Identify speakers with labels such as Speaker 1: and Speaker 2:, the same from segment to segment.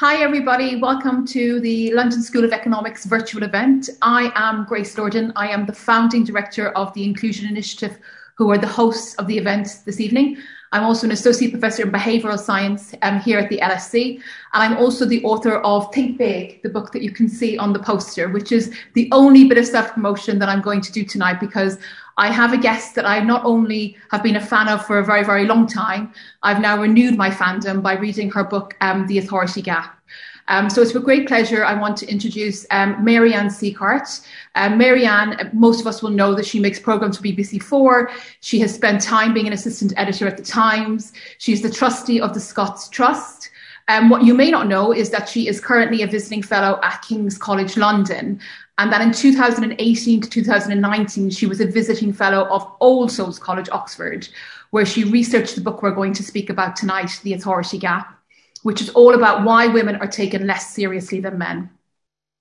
Speaker 1: Hi, everybody. Welcome to the London School of Economics virtual event. I am Grace Lordan. I am the founding director of the Inclusion Initiative, who are the hosts of the event this evening. I'm also an associate professor in behavioral science um, here at the LSE. And I'm also the author of Think Big, the book that you can see on the poster, which is the only bit of self promotion that I'm going to do tonight because I have a guest that I not only have been a fan of for a very, very long time, I've now renewed my fandom by reading her book, um, The Authority Gap. Um, so it's with great pleasure I want to introduce um, Marianne Sieghart. Um, Marianne, most of us will know that she makes programs for BBC4. She has spent time being an assistant editor at the Times. She's the trustee of the Scott's Trust. Um, what you may not know is that she is currently a visiting fellow at King's College London and that in 2018 to 2019, she was a visiting fellow of All Souls College, Oxford, where she researched the book we're going to speak about tonight, The Authority Gap, which is all about why women are taken less seriously than men.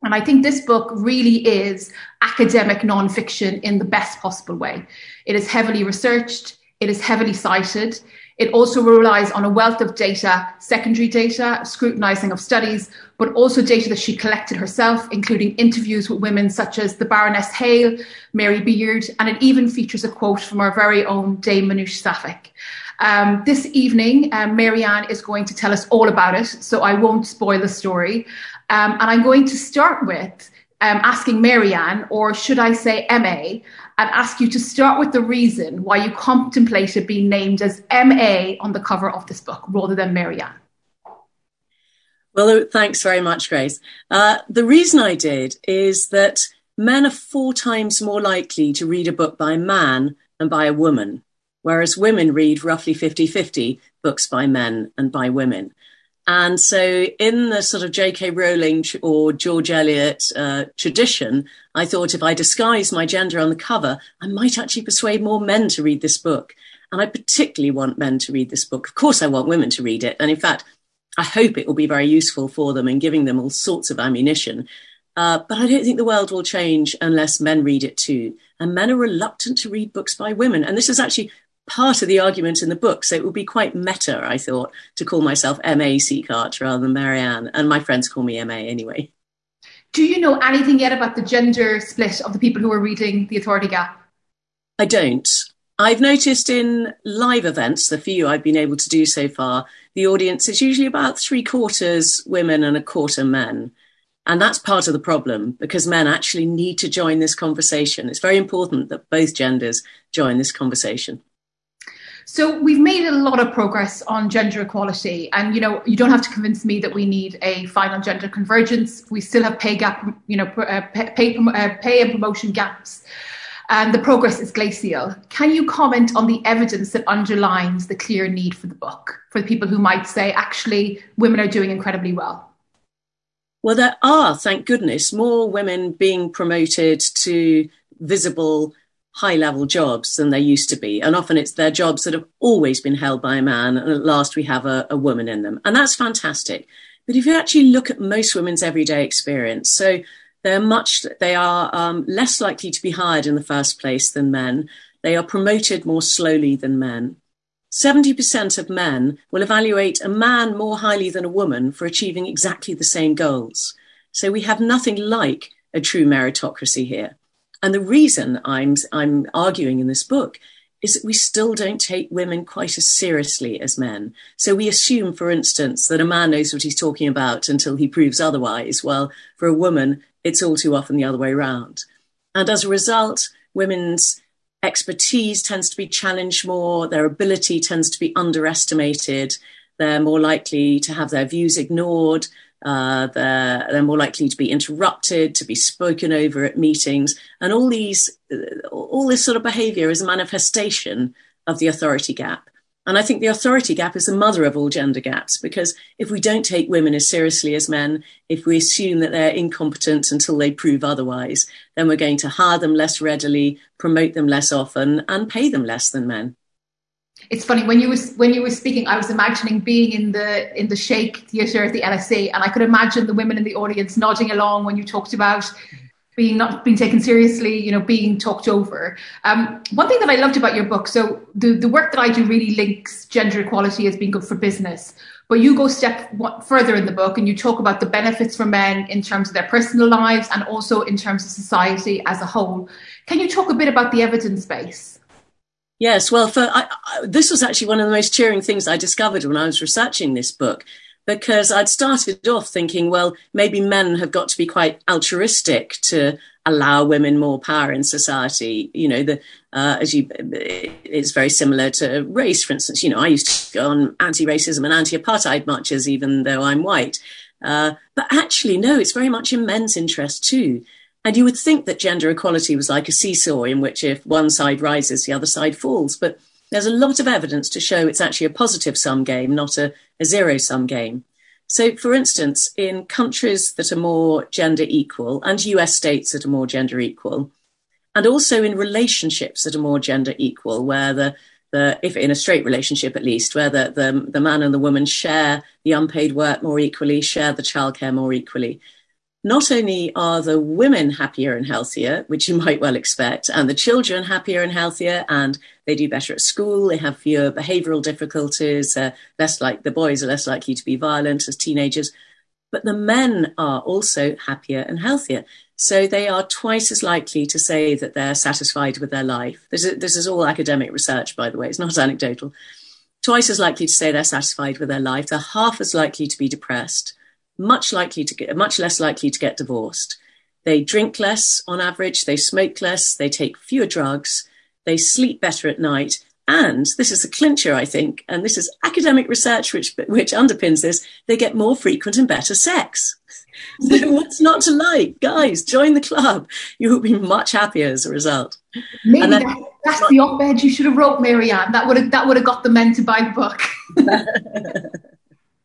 Speaker 1: And I think this book really is academic nonfiction in the best possible way. It is heavily researched, it is heavily cited, it also relies on a wealth of data, secondary data, scrutinizing of studies, but also data that she collected herself, including interviews with women such as the Baroness Hale, Mary Beard, and it even features a quote from our very own Dame Minouche Shafik. Um, this evening, um, Marianne is going to tell us all about it, so I won't spoil the story. Um, and I'm going to start with um, asking Marianne, or should I say MA, and ask you to start with the reason why you contemplated being named as MA on the cover of this book rather than Marianne.
Speaker 2: Well, thanks very much, Grace. Uh, the reason I did is that men are four times more likely to read a book by a man than by a woman, whereas women read roughly 50 50 books by men and by women. And so, in the sort of J.K. Rowling or George Eliot uh, tradition, I thought if I disguise my gender on the cover, I might actually persuade more men to read this book. And I particularly want men to read this book. Of course, I want women to read it. And in fact, I hope it will be very useful for them in giving them all sorts of ammunition. Uh, but I don't think the world will change unless men read it too. And men are reluctant to read books by women. And this is actually part of the argument in the book. So it would be quite meta, I thought, to call myself M.A. Sieghart rather than Marianne. And my friends call me M.A. anyway.
Speaker 1: Do you know anything yet about the gender split of the people who are reading The Authority Gap?
Speaker 2: I don't. I've noticed in live events, the few I've been able to do so far, the audience is usually about three quarters women and a quarter men. And that's part of the problem because men actually need to join this conversation. It's very important that both genders join this conversation.
Speaker 1: So we've made a lot of progress on gender equality, and you know you don't have to convince me that we need a final gender convergence. We still have pay gap, you know, uh, pay, uh, pay and promotion gaps, and the progress is glacial. Can you comment on the evidence that underlines the clear need for the book for the people who might say actually women are doing incredibly well?
Speaker 2: Well, there are, thank goodness, more women being promoted to visible high level jobs than there used to be. And often it's their jobs that have always been held by a man. And at last we have a, a woman in them. And that's fantastic. But if you actually look at most women's everyday experience, so they're much, they are um, less likely to be hired in the first place than men. They are promoted more slowly than men. 70% of men will evaluate a man more highly than a woman for achieving exactly the same goals. So we have nothing like a true meritocracy here. And the reason I'm, I'm arguing in this book is that we still don't take women quite as seriously as men. So we assume, for instance, that a man knows what he's talking about until he proves otherwise. Well, for a woman, it's all too often the other way around. And as a result, women's expertise tends to be challenged more, their ability tends to be underestimated, they're more likely to have their views ignored, uh, they're, they're more likely to be interrupted, to be spoken over at meetings, and all these, all this sort of behaviour is a manifestation of the authority gap. And I think the authority gap is the mother of all gender gaps because if we don't take women as seriously as men, if we assume that they're incompetent until they prove otherwise, then we're going to hire them less readily, promote them less often, and pay them less than men
Speaker 1: it's funny when you was when you were speaking i was imagining being in the in the Sheikh theatre at the LSE, and i could imagine the women in the audience nodding along when you talked about being not being taken seriously, you know, being talked over. Um, one thing that I loved about your book, so the, the work that I do really links gender equality as being good for business. But you go step further in the book and you talk about the benefits for men in terms of their personal lives and also in terms of society as a whole. Can you talk a bit about the evidence base?
Speaker 2: Yes, well, for, I, I, this was actually one of the most cheering things I discovered when I was researching this book because I'd started off thinking, well, maybe men have got to be quite altruistic to allow women more power in society. You know, the uh, as you, it's very similar to race, for instance. You know, I used to go on anti-racism and anti-apartheid marches, even though I'm white. Uh, but actually, no, it's very much in men's interest too. And you would think that gender equality was like a seesaw in which if one side rises, the other side falls. But there's a lot of evidence to show it's actually a positive sum game, not a, a zero sum game. So, for instance, in countries that are more gender equal and US states that are more gender equal, and also in relationships that are more gender equal, where the, the if in a straight relationship at least, where the, the, the man and the woman share the unpaid work more equally, share the childcare more equally, not only are the women happier and healthier, which you might well expect, and the children happier and healthier, and they do better at school, they have fewer behavioral difficulties, uh, less like the boys are less likely to be violent as teenagers, but the men are also happier and healthier. So they are twice as likely to say that they're satisfied with their life. This is, this is all academic research, by the way, it's not anecdotal. Twice as likely to say they're satisfied with their life. They're half as likely to be depressed much likely to get, much less likely to get divorced. They drink less on average, they smoke less, they take fewer drugs, they sleep better at night, and this is the clincher, I think, and this is academic research which which underpins this. They get more frequent and better sex. So what's not to like, guys? Join the club. You will be much happier as a result.
Speaker 1: Maybe then, that, that's the op-ed you should have wrote, Marianne. That would have that would have got the men to buy the book.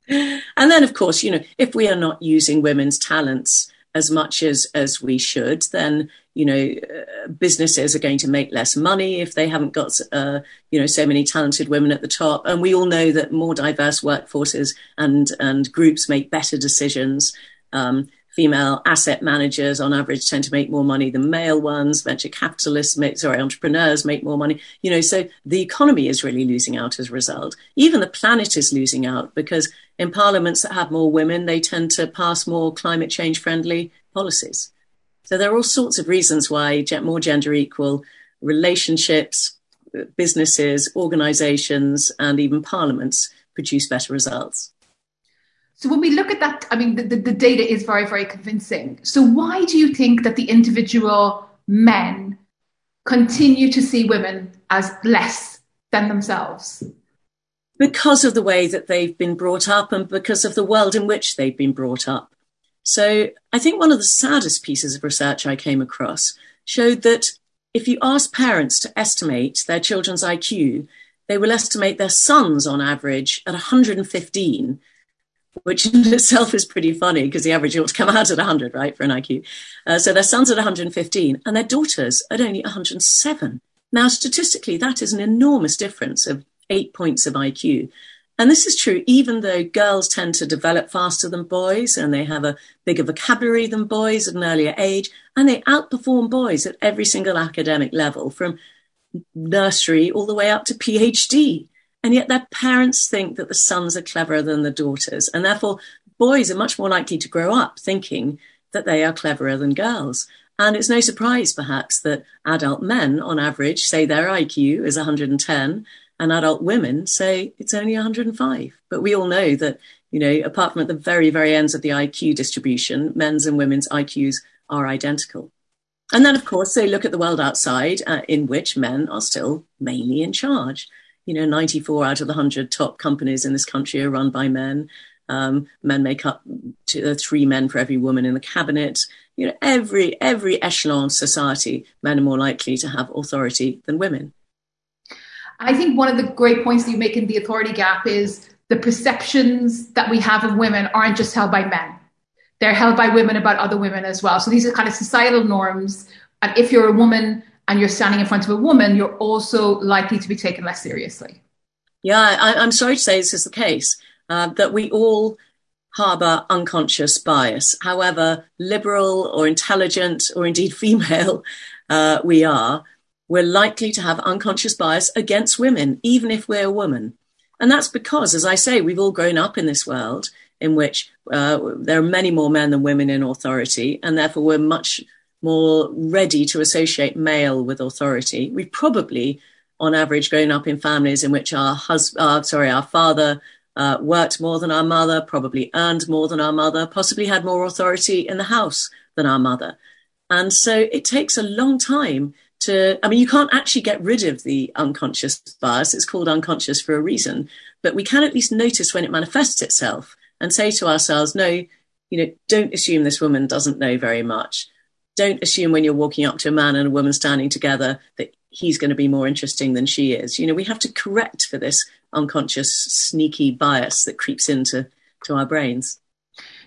Speaker 2: and then, of course, you know, if we are not using women's talents as much as as we should, then you know, uh, businesses are going to make less money if they haven't got uh, you know so many talented women at the top. And we all know that more diverse workforces and and groups make better decisions. Um, female asset managers on average tend to make more money than male ones. Venture capitalists make, sorry, entrepreneurs make more money. You know, so the economy is really losing out as a result. Even the planet is losing out because in parliaments that have more women, they tend to pass more climate change friendly policies. So there are all sorts of reasons why more gender equal relationships, uh, businesses, organizations, and even parliaments produce better results.
Speaker 1: So when we look at that, I mean, the, the, the, data is very, very convincing. So why do you think that the individual men continue to see women as less than themselves?
Speaker 2: Because of the way that they've been brought up and because of the world in which they've been brought up. So I think one of the saddest pieces of research I came across showed that if you ask parents to estimate their children's IQ, they will estimate their sons on average at 115 which in itself is pretty funny because the average ought to come out at 100, right, for an IQ. Uh, so their son's at 115 and their daughters at only 107. Now, statistically, that is an enormous difference of eight points of IQ. And this is true even though girls tend to develop faster than boys and they have a bigger vocabulary than boys at an earlier age, and they outperform boys at every single academic level from nursery all the way up to PhD. And yet their parents think that the sons are cleverer than the daughters. And therefore, boys are much more likely to grow up thinking that they are cleverer than girls. And it's no surprise, perhaps, that adult men, on average, say their IQ is 110, and adult women say it's only 105. But we all know that, you know, apart from at the very, very ends of the IQ distribution, men's and women's IQs are identical. And then, of course, they look at the world outside, uh, in which men are still mainly in charge you know, 94 out of the 100 top companies in this country are run by men. Um, men make up uh, three men for every woman in the cabinet. You know, every every echelon of society, men are more likely to have authority than women.
Speaker 1: I think one of the great points that you make in the authority gap is the perceptions that we have of women aren't just held by men; they're held by women about other women as well. So these are kind of societal norms. And if you're a woman and you're standing in front of a woman, you're also likely to be taken less seriously.
Speaker 2: Yeah, I, am sorry to say this is the case, uh, that we all harbour unconscious bias. However liberal or intelligent or indeed female uh, we are, we're likely to have unconscious bias against women, even if we're a woman. And that's because, as I say, we've all grown up in this world in which uh, there are many more men than women in authority, and therefore we're much more ready to associate male with authority. We've probably, on average, grown up in families in which our husband, uh, sorry, our father uh, worked more than our mother, probably earned more than our mother, possibly had more authority in the house than our mother. And so it takes a long time to, I mean, you can't actually get rid of the unconscious bias. It's called unconscious for a reason, but we can at least notice when it manifests itself and say to ourselves, no, you know, don't assume this woman doesn't know very much. Don't assume when you're walking up to a man and a woman standing together that he's going to be more interesting than she is. You know, we have to correct for this unconscious, sneaky bias that creeps into to our brains.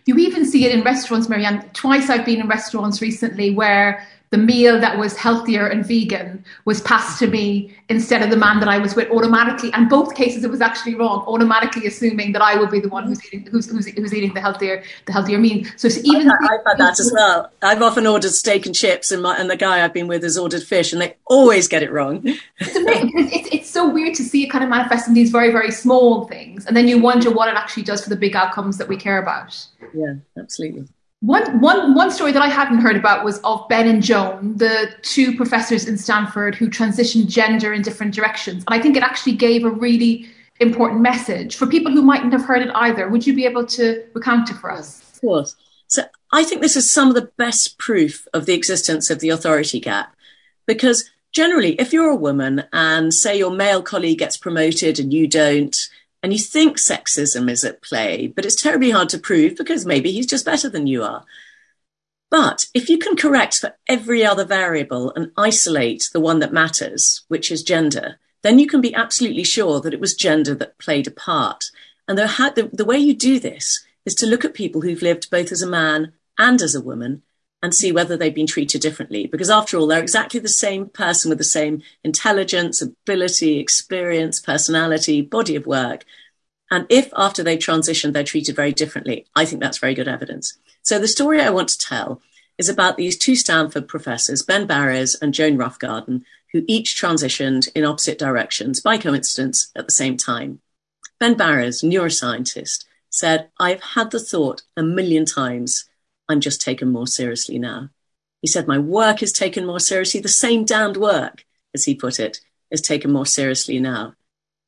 Speaker 1: You even see it in restaurants, Marianne. Twice I've been in restaurants recently where the meal that was healthier and vegan was passed to me instead of the man that I was with automatically. And both cases, it was actually wrong. Automatically assuming that I would be the one who's eating who's, who's, who's eating the healthier the healthier meal. So even
Speaker 2: I've, I've had that as well. I've often ordered steak and chips, and my and the guy I've been with has ordered fish, and they always get it wrong. it's,
Speaker 1: it's, it's so weird to see it kind of manifest in these very very small things, and then you wonder what it actually does for the big outcomes that we care about.
Speaker 2: Yeah, absolutely.
Speaker 1: One, one, one story that I hadn't heard about was of Ben and Joan, the two professors in Stanford who transitioned gender in different directions. And I think it actually gave a really important message for people who mightn't have heard it either. Would you be able to recount it for us?
Speaker 2: Of course. So I think this is some of the best proof of the existence of the authority gap. Because generally, if you're a woman and say your male colleague gets promoted and you don't, and you think sexism is at play, but it's terribly hard to prove because maybe he's just better than you are. But if you can correct for every other variable and isolate the one that matters, which is gender, then you can be absolutely sure that it was gender that played a part. And the, the, the way you do this is to look at people who've lived both as a man and as a woman and see whether they've been treated differently. Because after all, they're exactly the same person with the same intelligence, ability, experience, personality, body of work. And if after they transitioned, they're treated very differently, I think that's very good evidence. So the story I want to tell is about these two Stanford professors, Ben Barres and Joan Roughgarden, who each transitioned in opposite directions by coincidence at the same time. Ben Barres, neuroscientist, said, I've had the thought a million times I'm just taken more seriously now. He said, My work is taken more seriously. The same damned work, as he put it, is taken more seriously now.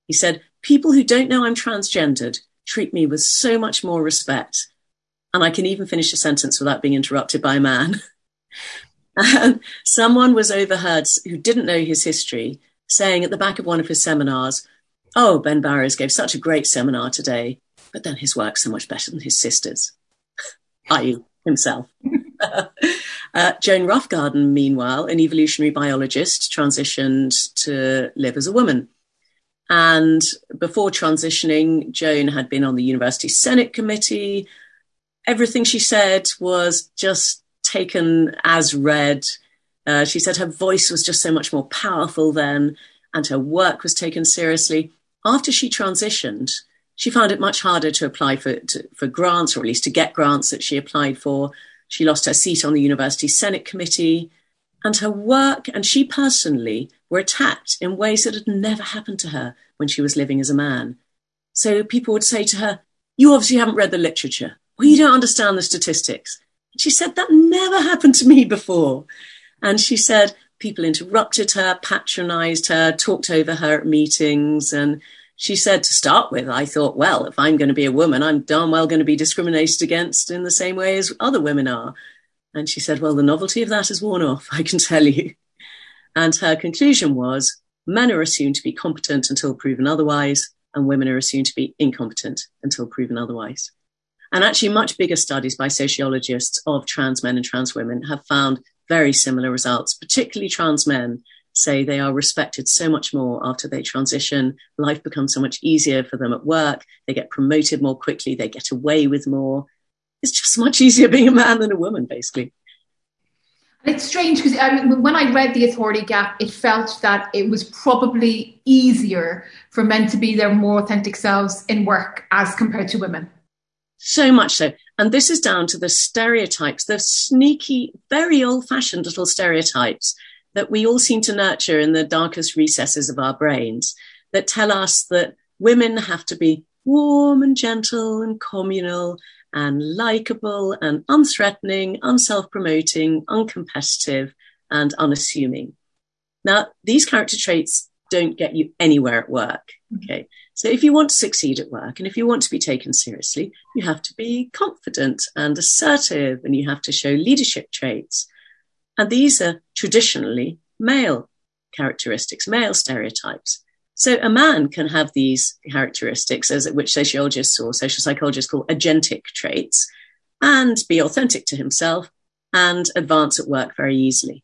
Speaker 2: He said, People who don't know I'm transgendered treat me with so much more respect. And I can even finish a sentence without being interrupted by a man. and um, someone was overheard who didn't know his history saying at the back of one of his seminars, Oh, Ben Barres gave such a great seminar today, but then his work's so much better than his sister's. I himself. uh, Joan Roughgarden, meanwhile, an evolutionary biologist, transitioned to live as a woman. And before transitioning, Joan had been on the university Senate committee. Everything she said was just taken as read. Uh, she said her voice was just so much more powerful then, and her work was taken seriously. After she transitioned, she found it much harder to apply for, to, for grants, or at least to get grants that she applied for. She lost her seat on the university Senate committee, and her work and she personally were attacked in ways that had never happened to her when she was living as a man. So people would say to her, You obviously haven't read the literature, or you don't understand the statistics. And she said, That never happened to me before. And she said, People interrupted her, patronized her, talked over her at meetings, and she said to start with, I thought, well, if I'm going to be a woman, I'm darn well going to be discriminated against in the same way as other women are. And she said, well, the novelty of that has worn off, I can tell you. And her conclusion was men are assumed to be competent until proven otherwise, and women are assumed to be incompetent until proven otherwise. And actually, much bigger studies by sociologists of trans men and trans women have found very similar results, particularly trans men say they are respected so much more after they transition. Life becomes so much easier for them at work. They get promoted more quickly. They get away with more. It's just much easier being a man than a woman, basically.
Speaker 1: It's strange because I mean, when I read The Authority Gap, it felt that it was probably easier for men to be their more authentic selves in work as compared to women.
Speaker 2: So much so. And this is down to the stereotypes, the sneaky, very old fashioned little stereotypes that we all seem to nurture in the darkest recesses of our brains that tell us that women have to be warm and gentle and communal and likable and unthreatening, unself promoting, uncompetitive, and unassuming. Now, these character traits don't get you anywhere at work. Mm-hmm. Okay. So if you want to succeed at work and if you want to be taken seriously, you have to be confident and assertive and you have to show leadership traits. And these are traditionally male characteristics, male stereotypes. So a man can have these characteristics, as which sociologists or social psychologists call agentic traits, and be authentic to himself and advance at work very easily.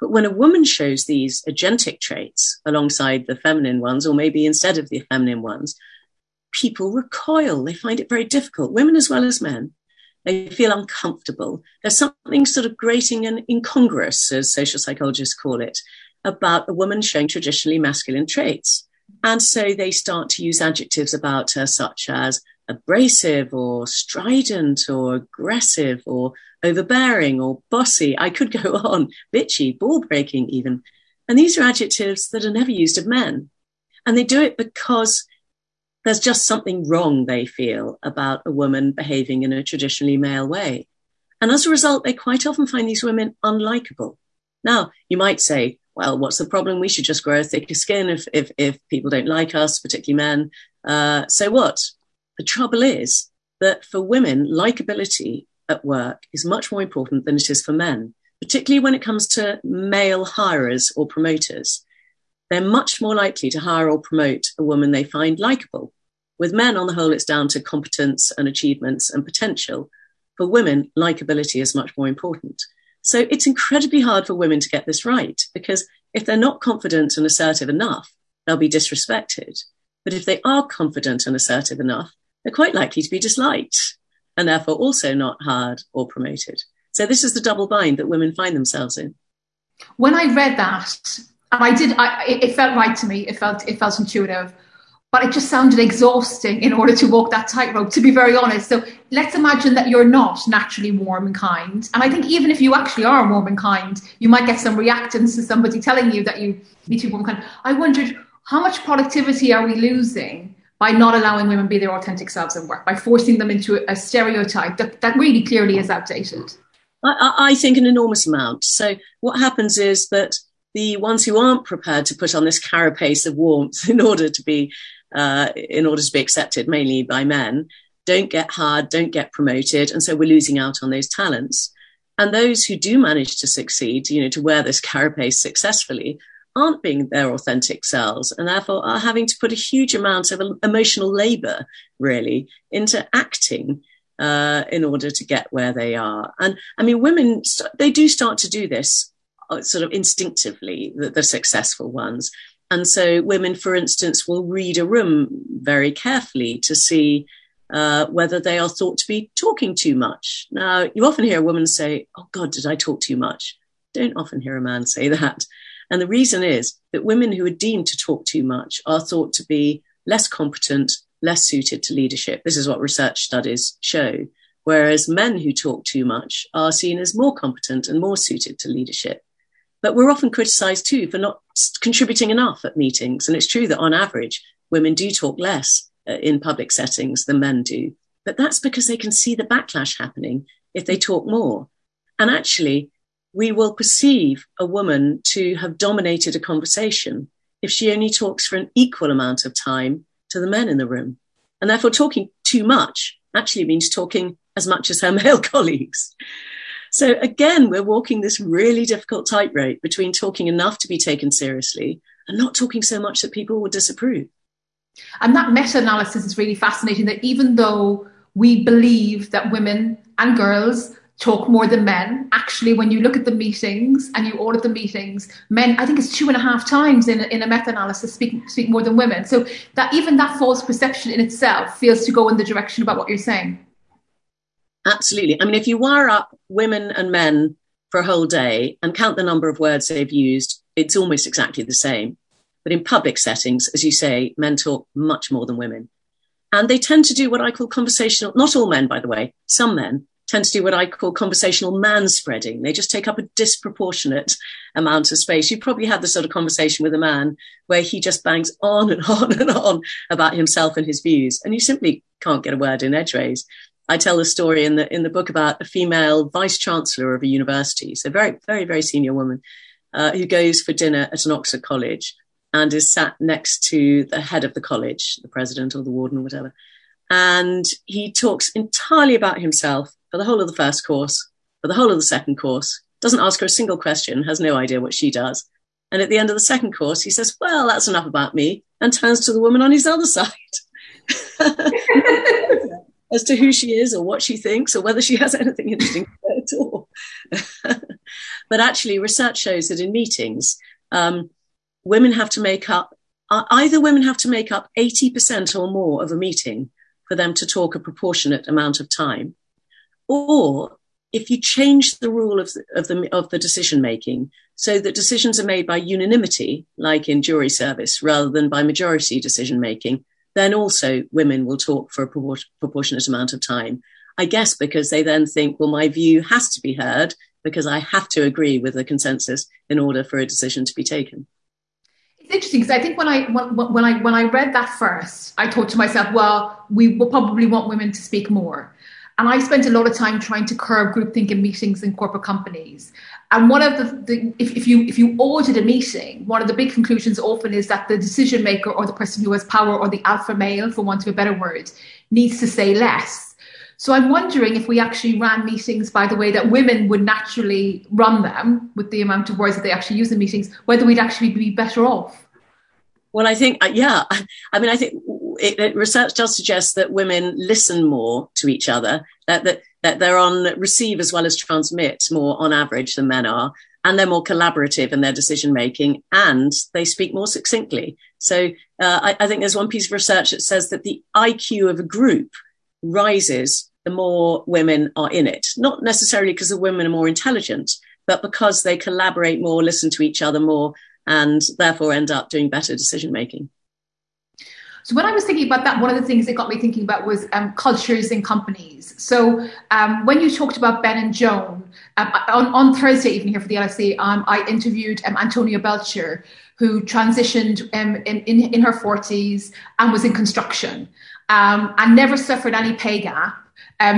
Speaker 2: But when a woman shows these agentic traits alongside the feminine ones, or maybe instead of the feminine ones, people recoil. They find it very difficult, women as well as men. They feel uncomfortable. There's something sort of grating and incongruous, as social psychologists call it, about a woman showing traditionally masculine traits. And so they start to use adjectives about her, such as abrasive or strident or aggressive or overbearing or bossy. I could go on, bitchy, ball breaking, even. And these are adjectives that are never used of men. And they do it because there's just something wrong, they feel, about a woman behaving in a traditionally male way. And as a result, they quite often find these women unlikable. Now, you might say, well, what's the problem? We should just grow a thicker skin if, if, if people don't like us, particularly men. Uh, so what? The trouble is that for women, likability at work is much more important than it is for men, particularly when it comes to male hirers or promoters. They're much more likely to hire or promote a woman they find likable. With men, on the whole, it's down to competence and achievements and potential. For women, likability is much more important. So it's incredibly hard for women to get this right because if they're not confident and assertive enough, they'll be disrespected. But if they are confident and assertive enough, they're quite likely to be disliked and therefore also not hired or promoted. So this is the double bind that women find themselves in.
Speaker 1: When I read that, and I did, I, it felt right to me. It felt it felt intuitive but it just sounded exhausting in order to walk that tightrope, to be very honest. So let's imagine that you're not naturally warm and kind. And I think even if you actually are warm and kind, you might get some reactance to somebody telling you that you need to be warm and kind. I wondered how much productivity are we losing by not allowing women be their authentic selves at work, by forcing them into a stereotype that, that really clearly is outdated?
Speaker 2: I, I think an enormous amount. So what happens is that the ones who aren't prepared to put on this carapace of warmth in order to be uh, in order to be accepted mainly by men, don't get hired, don't get promoted. And so we're losing out on those talents. And those who do manage to succeed, you know, to wear this carapace successfully, aren't being their authentic selves and therefore are having to put a huge amount of emotional labor, really, into acting uh, in order to get where they are. And I mean, women, they do start to do this sort of instinctively, the, the successful ones. And so women, for instance, will read a room very carefully to see uh, whether they are thought to be talking too much. Now, you often hear a woman say, Oh God, did I talk too much? Don't often hear a man say that. And the reason is that women who are deemed to talk too much are thought to be less competent, less suited to leadership. This is what research studies show. Whereas men who talk too much are seen as more competent and more suited to leadership. But we're often criticized too for not contributing enough at meetings. And it's true that on average, women do talk less uh, in public settings than men do. But that's because they can see the backlash happening if they talk more. And actually, we will perceive a woman to have dominated a conversation if she only talks for an equal amount of time to the men in the room. And therefore, talking too much actually means talking as much as her male colleagues. So again, we're walking this really difficult tightrope between talking enough to be taken seriously and not talking so much that people will disapprove.
Speaker 1: And that meta analysis is really fascinating that even though we believe that women and girls talk more than men. Actually, when you look at the meetings and you audit the meetings, men, I think it's two and a half times in a, in a meta-analysis speak, speak more than women. So that even that false perception in itself feels to go in the direction about what you're saying.
Speaker 2: Absolutely. I mean, if you wire up women and men for a whole day and count the number of words they've used, it's almost exactly the same. But in public settings, as you say, men talk much more than women. And they tend to do what I call conversational, not all men, by the way, some men tend to do what I call conversational man spreading. They just take up a disproportionate amount of space. You probably had this sort of conversation with a man where he just bangs on and on and on about himself and his views, and you simply can't get a word in edgeways. I tell the story in the in the book about a female vice chancellor of a university, so very very very senior woman, uh, who goes for dinner at an Oxford college and is sat next to the head of the college, the president or the warden or whatever. And he talks entirely about himself for the whole of the first course, for the whole of the second course, doesn't ask her a single question, has no idea what she does. And at the end of the second course, he says, Well, that's enough about me, and turns to the woman on his other side. As to who she is or what she thinks or whether she has anything interesting to say at all. but actually, research shows that in meetings, um, women have to make up, either women have to make up 80% or more of a meeting for them to talk a proportionate amount of time, or if you change the rule of the, of the, of the decision making so that decisions are made by unanimity, like in jury service, rather than by majority decision making, then also women will talk for a proportionate amount of time. I guess because they then think, well, my view has to be heard because I have to agree with the consensus in order for a decision to be taken.
Speaker 1: It's interesting because I think when I when, when I when I read that first, I thought to myself, well, we will probably want women to speak more. And I spent a lot of time trying to curb groupthink in meetings in corporate companies. And one of the, the if, if you if you audit a meeting, one of the big conclusions often is that the decision maker or the person who has power or the alpha male, for want of a better word, needs to say less. So I'm wondering if we actually ran meetings by the way that women would naturally run them with the amount of words that they actually use in meetings, whether we'd actually be better off.
Speaker 2: Well, I think, uh, yeah. I mean, I think it, research does suggest that women listen more to each other, that, that, that they're on receive as well as transmit more on average than men are, and they're more collaborative in their decision making, and they speak more succinctly. So uh, I, I think there's one piece of research that says that the IQ of a group rises the more women are in it, not necessarily because the women are more intelligent, but because they collaborate more, listen to each other more, and therefore end up doing better decision making.
Speaker 1: So when I was thinking about that, one of the things that got me thinking about was um, cultures in companies. So um, when you talked about Ben and Joan, um, on, on, Thursday evening here for the LSE, um, I interviewed um, Antonia Belcher, who transitioned um, in, in, in, her 40s and was in construction and never suffered any pay gap.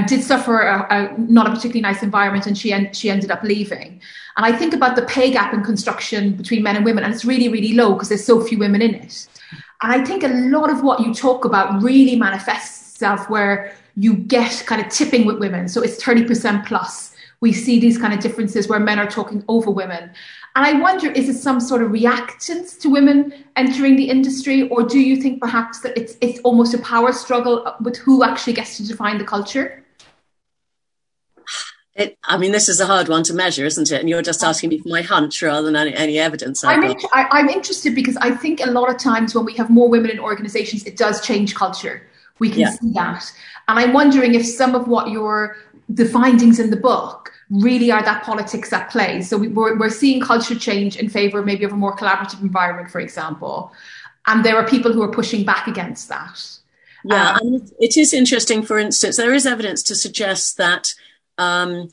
Speaker 1: did suffer a, a, not a particularly nice environment, and she en- she ended up leaving. And I think about the pay gap in construction between men and women, and it's really really low because there's so few women in it. I think a lot of what you talk about really manifests itself where you get kind of tipping with women. So it's 30% plus. We see these kind of differences where men are talking over women. And I wonder, is it some sort of reactance to women entering the industry, or do you think perhaps that it's it's almost a power struggle with who actually gets to define the culture?
Speaker 2: It, I mean, this is a hard one to measure, isn't it? And you're just asking me for my hunch rather than any, any evidence.
Speaker 1: I'm, in, I, am interested because I think a lot of times when we have more women in organizations, it does change culture. We can yeah. see that. And I'm wondering if some of what your the findings in the book really are that politics at play. So we, we're, we're seeing culture change in favor maybe of a more collaborative environment, for example. And there are people who are pushing back against that.
Speaker 2: Yeah, um, it is interesting. For instance, there is evidence to suggest that um,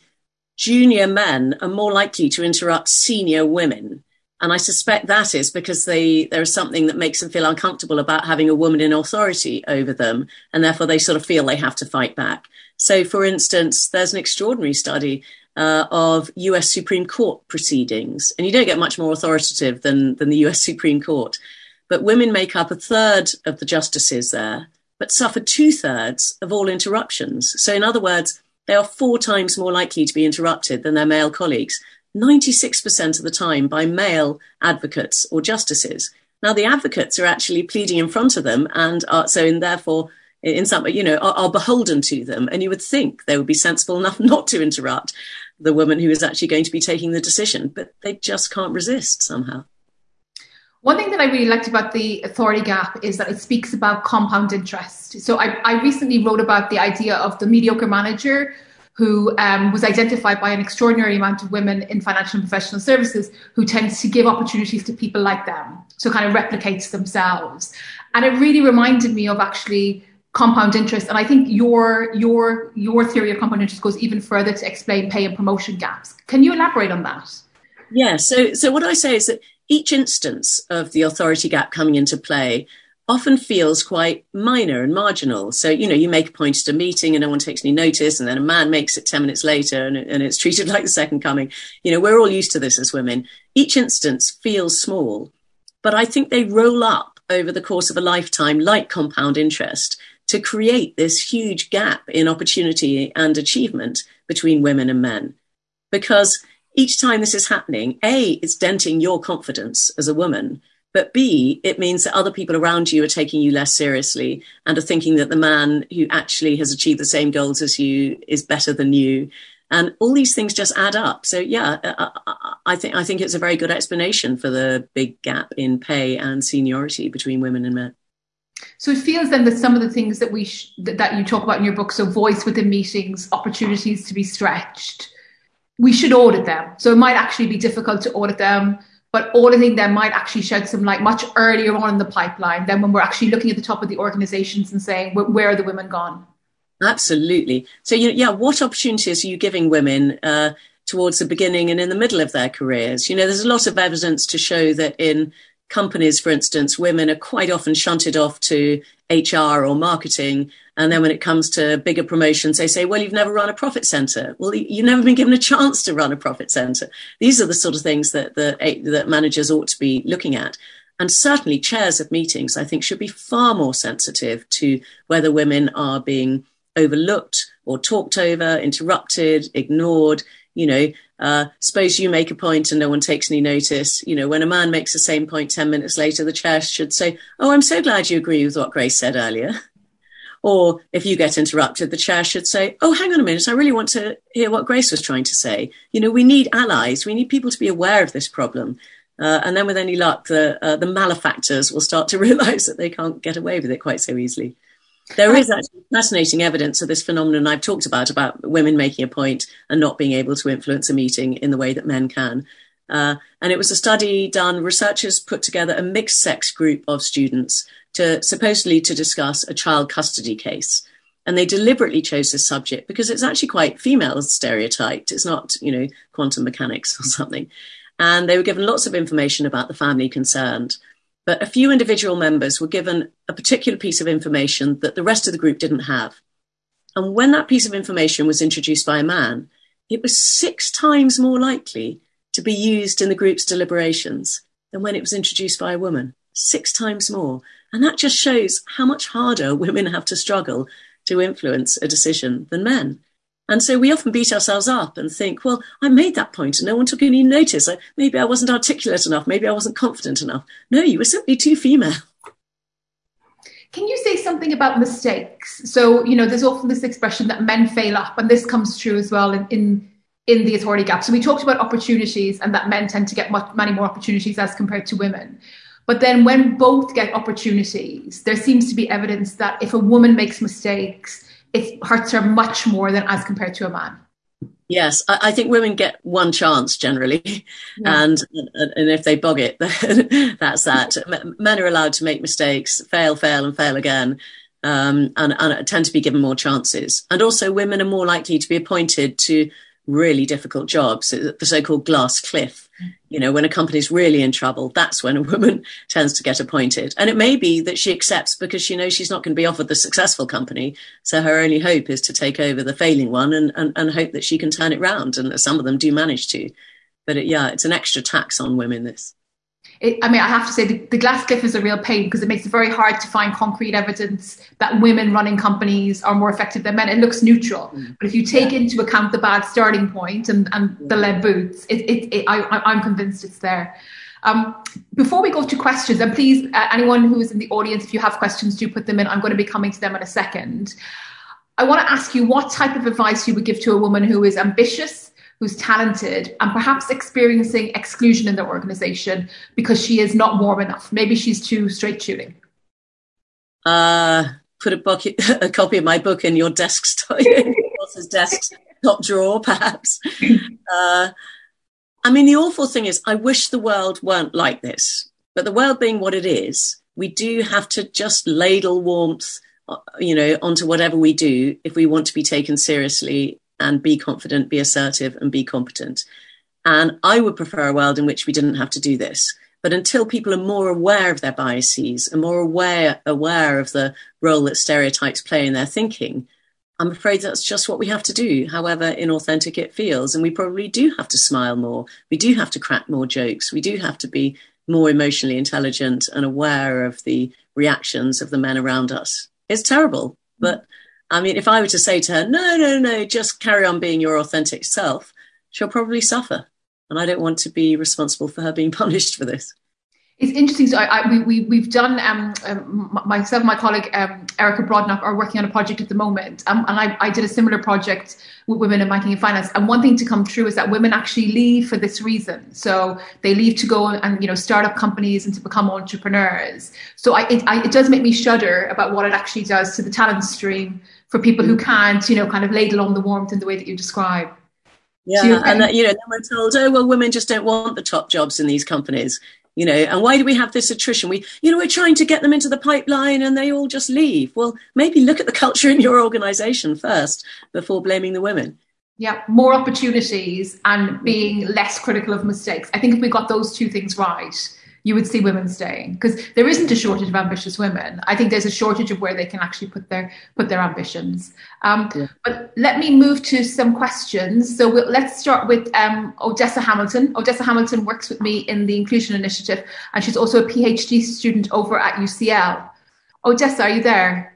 Speaker 2: junior men are more likely to interrupt senior women. And I suspect that is because they, there is something that makes them feel uncomfortable about having a woman in authority over them. And therefore they sort of feel they have to fight back. So, for instance, there's an extraordinary study uh, of US Supreme Court proceedings. And you don't get much more authoritative than, than the US Supreme Court. But women make up a third of the justices there, but suffer two thirds of all interruptions. So, in other words, they are four times more likely to be interrupted than their male colleagues, 96% of the time by male advocates or justices. Now, the advocates are actually pleading in front of them and are, so, and therefore, in some, you know, are, are beholden to them. And you would think they would be sensible enough not to interrupt the woman who is actually going to be taking the decision, but they just can't resist somehow.
Speaker 1: One thing that I really liked about the authority gap is that it speaks about compound interest. So I, I recently wrote about the idea of the mediocre manager who um, was identified by an extraordinary amount of women in financial and professional services who tends to give opportunities to people like them. So kind of replicates themselves. And it really reminded me of actually compound interest. And I think your your your theory of compound interest goes even further to explain pay and promotion gaps. Can you elaborate on that?
Speaker 2: Yeah. So so what I say is that each instance of the authority gap coming into play often feels quite minor and marginal. So, you know, you make a point at a meeting and no one takes any notice, and then a man makes it 10 minutes later and, and it's treated like the second coming. You know, we're all used to this as women. Each instance feels small, but I think they roll up over the course of a lifetime like compound interest to create this huge gap in opportunity and achievement between women and men. Because each time this is happening, A, it's denting your confidence as a woman. But B, it means that other people around you are taking you less seriously and are thinking that the man who actually has achieved the same goals as you is better than you. And all these things just add up. So yeah, I, I think I think it's a very good explanation for the big gap in pay and seniority between women and men.
Speaker 1: So it feels then that some of the things that we sh- that you talk about in your book, so voice within meetings, opportunities to be stretched, we should audit them. So it might actually be difficult to audit them but auditing them might actually shed some light much earlier on in the pipeline than when we're actually looking at the top of the organizations and saying where are the women gone?
Speaker 2: Absolutely. So you yeah what opportunities are you giving women uh, towards the beginning and in the middle of their careers? You know there's a lot of evidence to show that in companies for instance women are quite often shunted off to hr or marketing and then when it comes to bigger promotions, they say, well, you've never run a profit center. Well, you've never been given a chance to run a profit center. These are the sort of things that, the, that managers ought to be looking at. And certainly chairs of meetings, I think, should be far more sensitive to whether women are being overlooked or talked over, interrupted, ignored. You know, uh, suppose you make a point and no one takes any notice. You know, when a man makes the same point 10 minutes later, the chair should say, Oh, I'm so glad you agree with what Grace said earlier. Or if you get interrupted, the chair should say, Oh, hang on a minute. I really want to hear what Grace was trying to say. You know, we need allies. We need people to be aware of this problem. Uh, and then with any luck, the, uh, the malefactors will start to realize that they can't get away with it quite so easily. There is actually fascinating evidence of this phenomenon I've talked about, about women making a point and not being able to influence a meeting in the way that men can. Uh, and it was a study done, researchers put together a mixed sex group of students to supposedly to discuss a child custody case. And they deliberately chose this subject because it's actually quite female stereotyped. It's not, you know, quantum mechanics or something. And they were given lots of information about the family concerned. But a few individual members were given a particular piece of information that the rest of the group didn't have. And when that piece of information was introduced by a man, it was six times more likely to be used in the group's deliberations than when it was introduced by a woman. Six times more. And that just shows how much harder women have to struggle to influence a decision than men. And so we often beat ourselves up and think, well, I made that point and no one took any notice. Maybe I wasn't articulate enough. Maybe I wasn't confident enough. No, you were simply too female.
Speaker 1: Can you say something about mistakes? So, you know, there's often this expression that men fail up, and this comes true as well in, in, in the authority gap. So we talked about opportunities and that men tend to get much, many more opportunities as compared to women. But then when both get opportunities, there seems to be evidence that if a woman makes mistakes, it hurts her much more than as compared to a man.
Speaker 2: Yes, I, I think women get one chance generally, yeah. and and if they bog it, that's that. Men are allowed to make mistakes, fail, fail, and fail again, um, and, and tend to be given more chances. And also, women are more likely to be appointed to really difficult jobs, uh, the so-called glass cliff. Mm. You know, when a company's really in trouble, that's when a woman tends to get appointed. And it may be that she accepts because she knows she's not going to be offered the successful company. So her only hope is to take over the failing one and, and, and hope that she can turn it round. And some of them do manage to. But it, yeah, it's an extra tax on women, this
Speaker 1: it, I mean, I have to say the, the glass cliff is a real pain because it makes it very hard to find concrete evidence that women running companies are more effective than men. It looks neutral, mm. but if you take yeah. into account the bad starting point and, and yeah. the lead boots, it, it, it I, am convinced it's there. Um, before we go to questions, and please, uh, anyone who is in the audience, if you have questions, do put them in. I'm going to be coming to them in a second. I want to ask you what type of advice you would give to a woman who is ambitious who's talented and perhaps experiencing exclusion in their organization because she is not warm enough. Maybe she's too straight shooting.
Speaker 2: Uh, put a, bucket, a copy of my book in your desk, boss's desk top drawer, perhaps. Uh, I mean, the awful thing is, I wish the world weren't like this. But the world being what it is, we do have to just ladle warmth uh, you know, onto whatever we do if we want to be taken seriously and be confident, be assertive, and be competent. And I would prefer a world in which we didn't have to do this. But until people are more aware of their biases and more aware aware of the role that stereotypes play in their thinking, I'm afraid that's just what we have to do, however inauthentic it feels. And we probably do have to smile more. We do have to crack more jokes. We do have to be more emotionally intelligent and aware of the reactions of the men around us. It's terrible. But I mean, if I were to say to her, no, no, no, just carry on being your authentic self, she'll probably suffer. And I don't want to be responsible for her being punished for this.
Speaker 1: It's interesting. So I, I, we, we, have done, um, um, myself and my colleague um, Erika Brodnock are working on a project at the moment. Um, and I, I, did a similar project with women in banking and finance. And one thing to come true is that women actually leave for this reason. So they leave to go and, you know, start up companies and to become entrepreneurs. So I, it, I, it does make me shudder about what it actually does to the talent stream for people who can't, you know, kind of ladle on the warmth in the way that you describe.
Speaker 2: Yeah, so and that, you know, then we're told, oh well, women just don't want the top jobs in these companies, you know, and why do we have this attrition? We, you know, we're trying to get them into the pipeline and they all just leave. Well, maybe look at the culture in your organisation first before blaming the women.
Speaker 1: Yeah, more opportunities and being less critical of mistakes. I think if we got those two things right, you would see women staying because there isn't a shortage of ambitious women. I think there's a shortage of where they can actually put their put their ambitions. Um, yeah. But let me move to some questions. So we'll, let's start with um, Odessa Hamilton. Odessa Hamilton works with me in the Inclusion Initiative, and she's also a PhD student over at UCL. Odessa, are you there?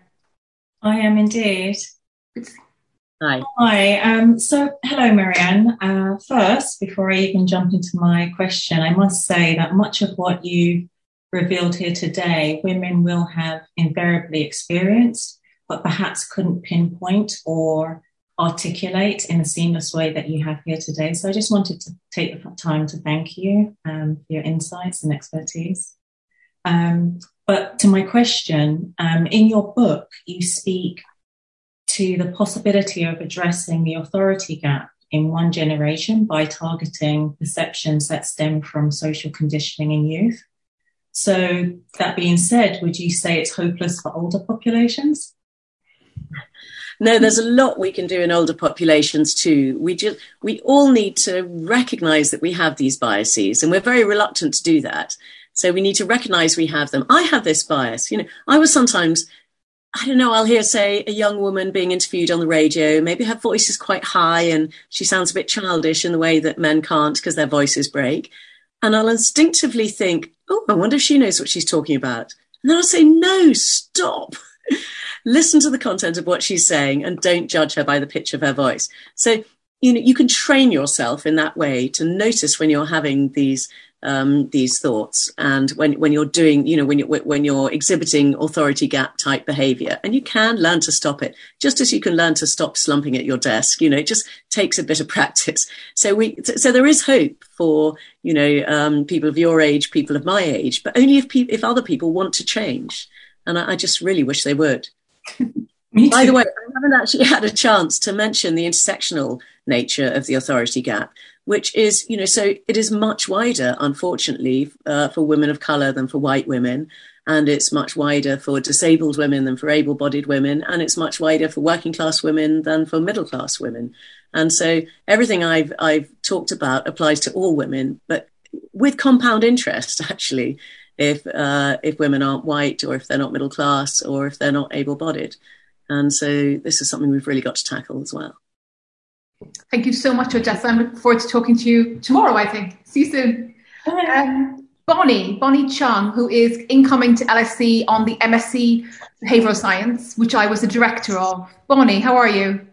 Speaker 3: I am indeed.
Speaker 2: It's Hi.
Speaker 3: Hi. Um, so, hello, Marianne. Uh, first, before I even jump into my question, I must say that much of what you revealed here today, women will have invariably experienced, but perhaps couldn't pinpoint or articulate in a seamless way that you have here today. So, I just wanted to take the time to thank you um, for your insights and expertise. Um, but to my question, um, in your book, you speak to the possibility of addressing the authority gap in one generation by targeting perceptions that stem from social conditioning in youth. So, that being said, would you say it's hopeless for older populations?
Speaker 2: No, there's a lot we can do in older populations too. We just we all need to recognize that we have these biases, and we're very reluctant to do that. So we need to recognize we have them. I have this bias. You know, I was sometimes I don't know, I'll hear, say, a young woman being interviewed on the radio. Maybe her voice is quite high and she sounds a bit childish in the way that men can't because their voices break. And I'll instinctively think, oh, I wonder if she knows what she's talking about. And then I'll say, no, stop. Listen to the content of what she's saying and don't judge her by the pitch of her voice. So, you know, you can train yourself in that way to notice when you're having these um, these thoughts and when, when you're doing, you know, when, you're when you're exhibiting authority gap type behavior. And you can learn to stop it, just as you can learn to stop slumping at your desk. You know, it just takes a bit of practice. So we, so there is hope for, you know, um, people of your age, people of my age, but only if people, if other people want to change. And I, I just really wish they would. By the way, I haven't actually had a chance to mention the intersectional nature of the authority gap which is, you know, so it is much wider, unfortunately, uh, for women of color than for white women. And it's much wider for disabled women than for able bodied women. And it's much wider for working class women than for middle class women. And so everything I've, I've talked about applies to all women, but with compound interest, actually, if, uh, if women aren't white or if they're not middle class or if they're not able bodied. And so this is something we've really got to tackle as well.
Speaker 1: Thank you so much, Odessa. I'm looking forward to talking to you tomorrow, I think. See you soon. Um, Bonnie, Bonnie Chung, who is incoming to LSE on the MSc Behavioural Science, which I was the director of. Bonnie, how are you?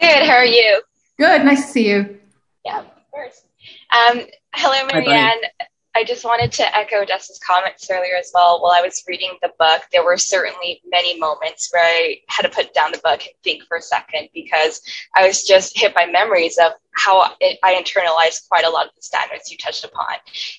Speaker 4: Good, how are you?
Speaker 1: Good, nice to see you.
Speaker 4: Yeah, of course. Um, hello, Marianne. Hi, I just wanted to echo Jess's comments earlier as well. While I was reading the book, there were certainly many moments where I had to put down the book and think for a second because I was just hit by memories of how it, I internalized quite a lot of the standards you touched upon.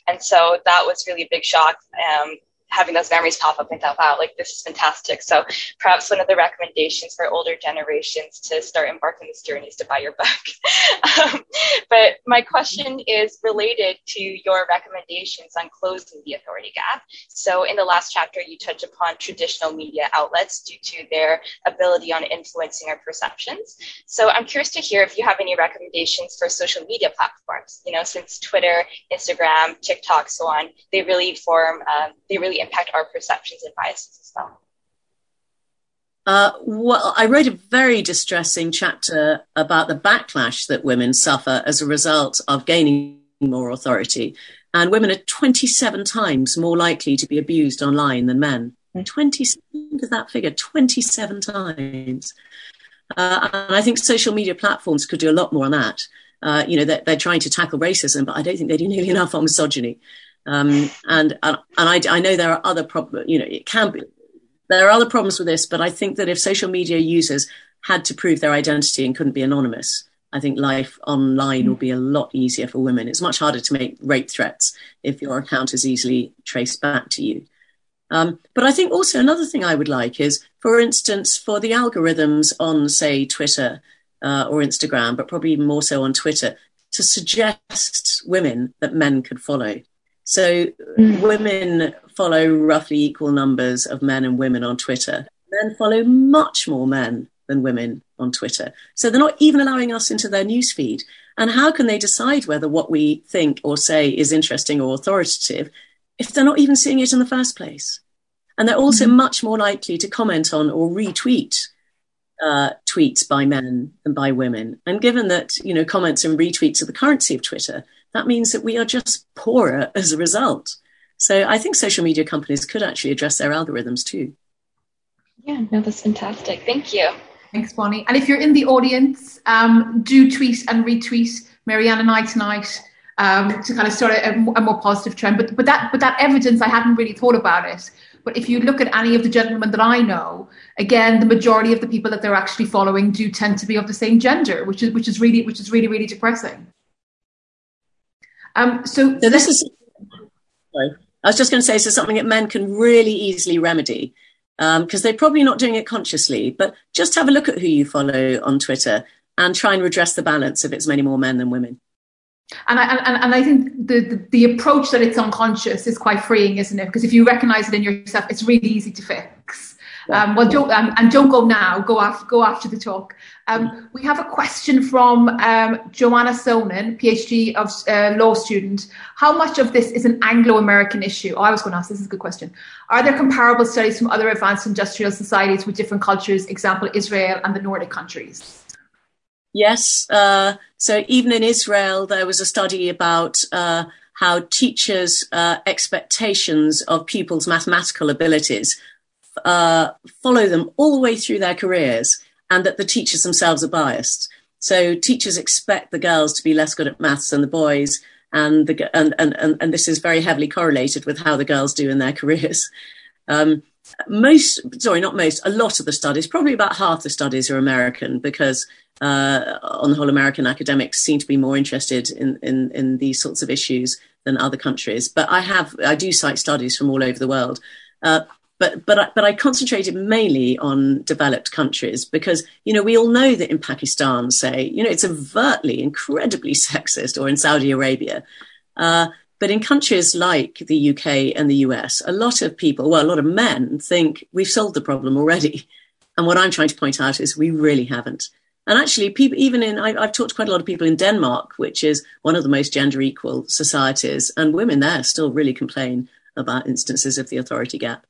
Speaker 4: And so that was really a big shock. Um, having those memories pop up and thought, wow, like this is fantastic. So perhaps one of the recommendations for older generations to start embarking this journey is to buy your book. um, but my question is related to your recommendations on closing the authority gap. So, in the last chapter, you touch upon traditional media outlets due to their ability on influencing our perceptions. So, I'm curious to hear if you have any recommendations for social media platforms. You know, since Twitter, Instagram, TikTok, so on, they really form, um, they really impact our perceptions and biases as well.
Speaker 2: Uh, well, I wrote a very distressing chapter about the backlash that women suffer as a result of gaining more authority. And women are 27 times more likely to be abused online than men. 27, look at that figure, 27 times. Uh, and I think social media platforms could do a lot more on that. Uh, you know, they're, they're, trying to tackle racism, but I don't think they do nearly enough on misogyny. Um, and and, I, I, know there are other problems. You know, it can be there are other problems with this, but I think that if social media users had to prove their identity and couldn't be anonymous, I think life online will be a lot easier for women. It's much harder to make rape threats if your account is easily traced back to you. Um, but I think also another thing I would like is, for instance, for the algorithms on, say, Twitter uh, or Instagram, but probably even more so on Twitter, to suggest women that men could follow. So mm. women follow roughly equal numbers of men and women on Twitter. Men follow much more men than women on Twitter. So they're not even allowing us into their newsfeed. And how can they decide whether what we think or say is interesting or authoritative if they're not even seeing it in the first place? And they're also mm-hmm. much more likely to comment on or retweet uh, tweets by men than by women. And given that, you know, comments and retweets are the currency of Twitter, that means that we are just poorer as a result. So I think social media companies could actually address their algorithms too.
Speaker 4: Yeah, no, that's fantastic. Thank you.
Speaker 1: Thanks, Bonnie. And if you're in the audience, um, do tweet and retweet Marianne and I tonight um, to kind of start a, a, more positive trend. But but that but that evidence, I hadn't really thought about it. But if you look at any of the gentlemen that I know, again, the majority of the people that they're actually following do tend to be of the same gender, which is which is really which is really really depressing.
Speaker 2: Um, so, so this is. Sorry. I was just going to say, so something that men can really easily remedy because um, they're probably not doing it consciously. But just have a look at who you follow on Twitter and try and redress the balance if it's many more men than women.
Speaker 1: And I, and, and I think the, the, the approach that it's unconscious is quite freeing, isn't it? Because if you recognize it in yourself, it's really easy to fix. Um, well, don't um, and don't go now. Go after go after the talk. Um, we have a question from um, Joanna Sonen, PhD of uh, law student. How much of this is an Anglo-American issue? Oh, I was going to ask. This is a good question. Are there comparable studies from other advanced industrial societies with different cultures? Example: Israel and the Nordic countries.
Speaker 2: Yes. Uh, so even in Israel, there was a study about. Uh, how teachers' uh, expectations of pupils' mathematical abilities uh, follow them all the way through their careers and that the teachers themselves are biased. So teachers expect the girls to be less good at maths than the boys, and the and and and, and this is very heavily correlated with how the girls do in their careers. Um, most, sorry, not most, a lot of the studies, probably about half the studies are American because uh, on the whole, American academics seem to be more interested in, in, in these sorts of issues than other countries. But I have, I do cite studies from all over the world. Uh, but but I, but I concentrated mainly on developed countries because you know we all know that in Pakistan, say you know it's overtly incredibly sexist, or in Saudi Arabia. Uh, but in countries like the UK and the US, a lot of people, well, a lot of men think we've solved the problem already. And what I'm trying to point out is we really haven't. And actually, people, even in, I, have talked to quite a lot of people in Denmark, which is one of the most gender equal societies, and women there still really complain about instances of the authority gap.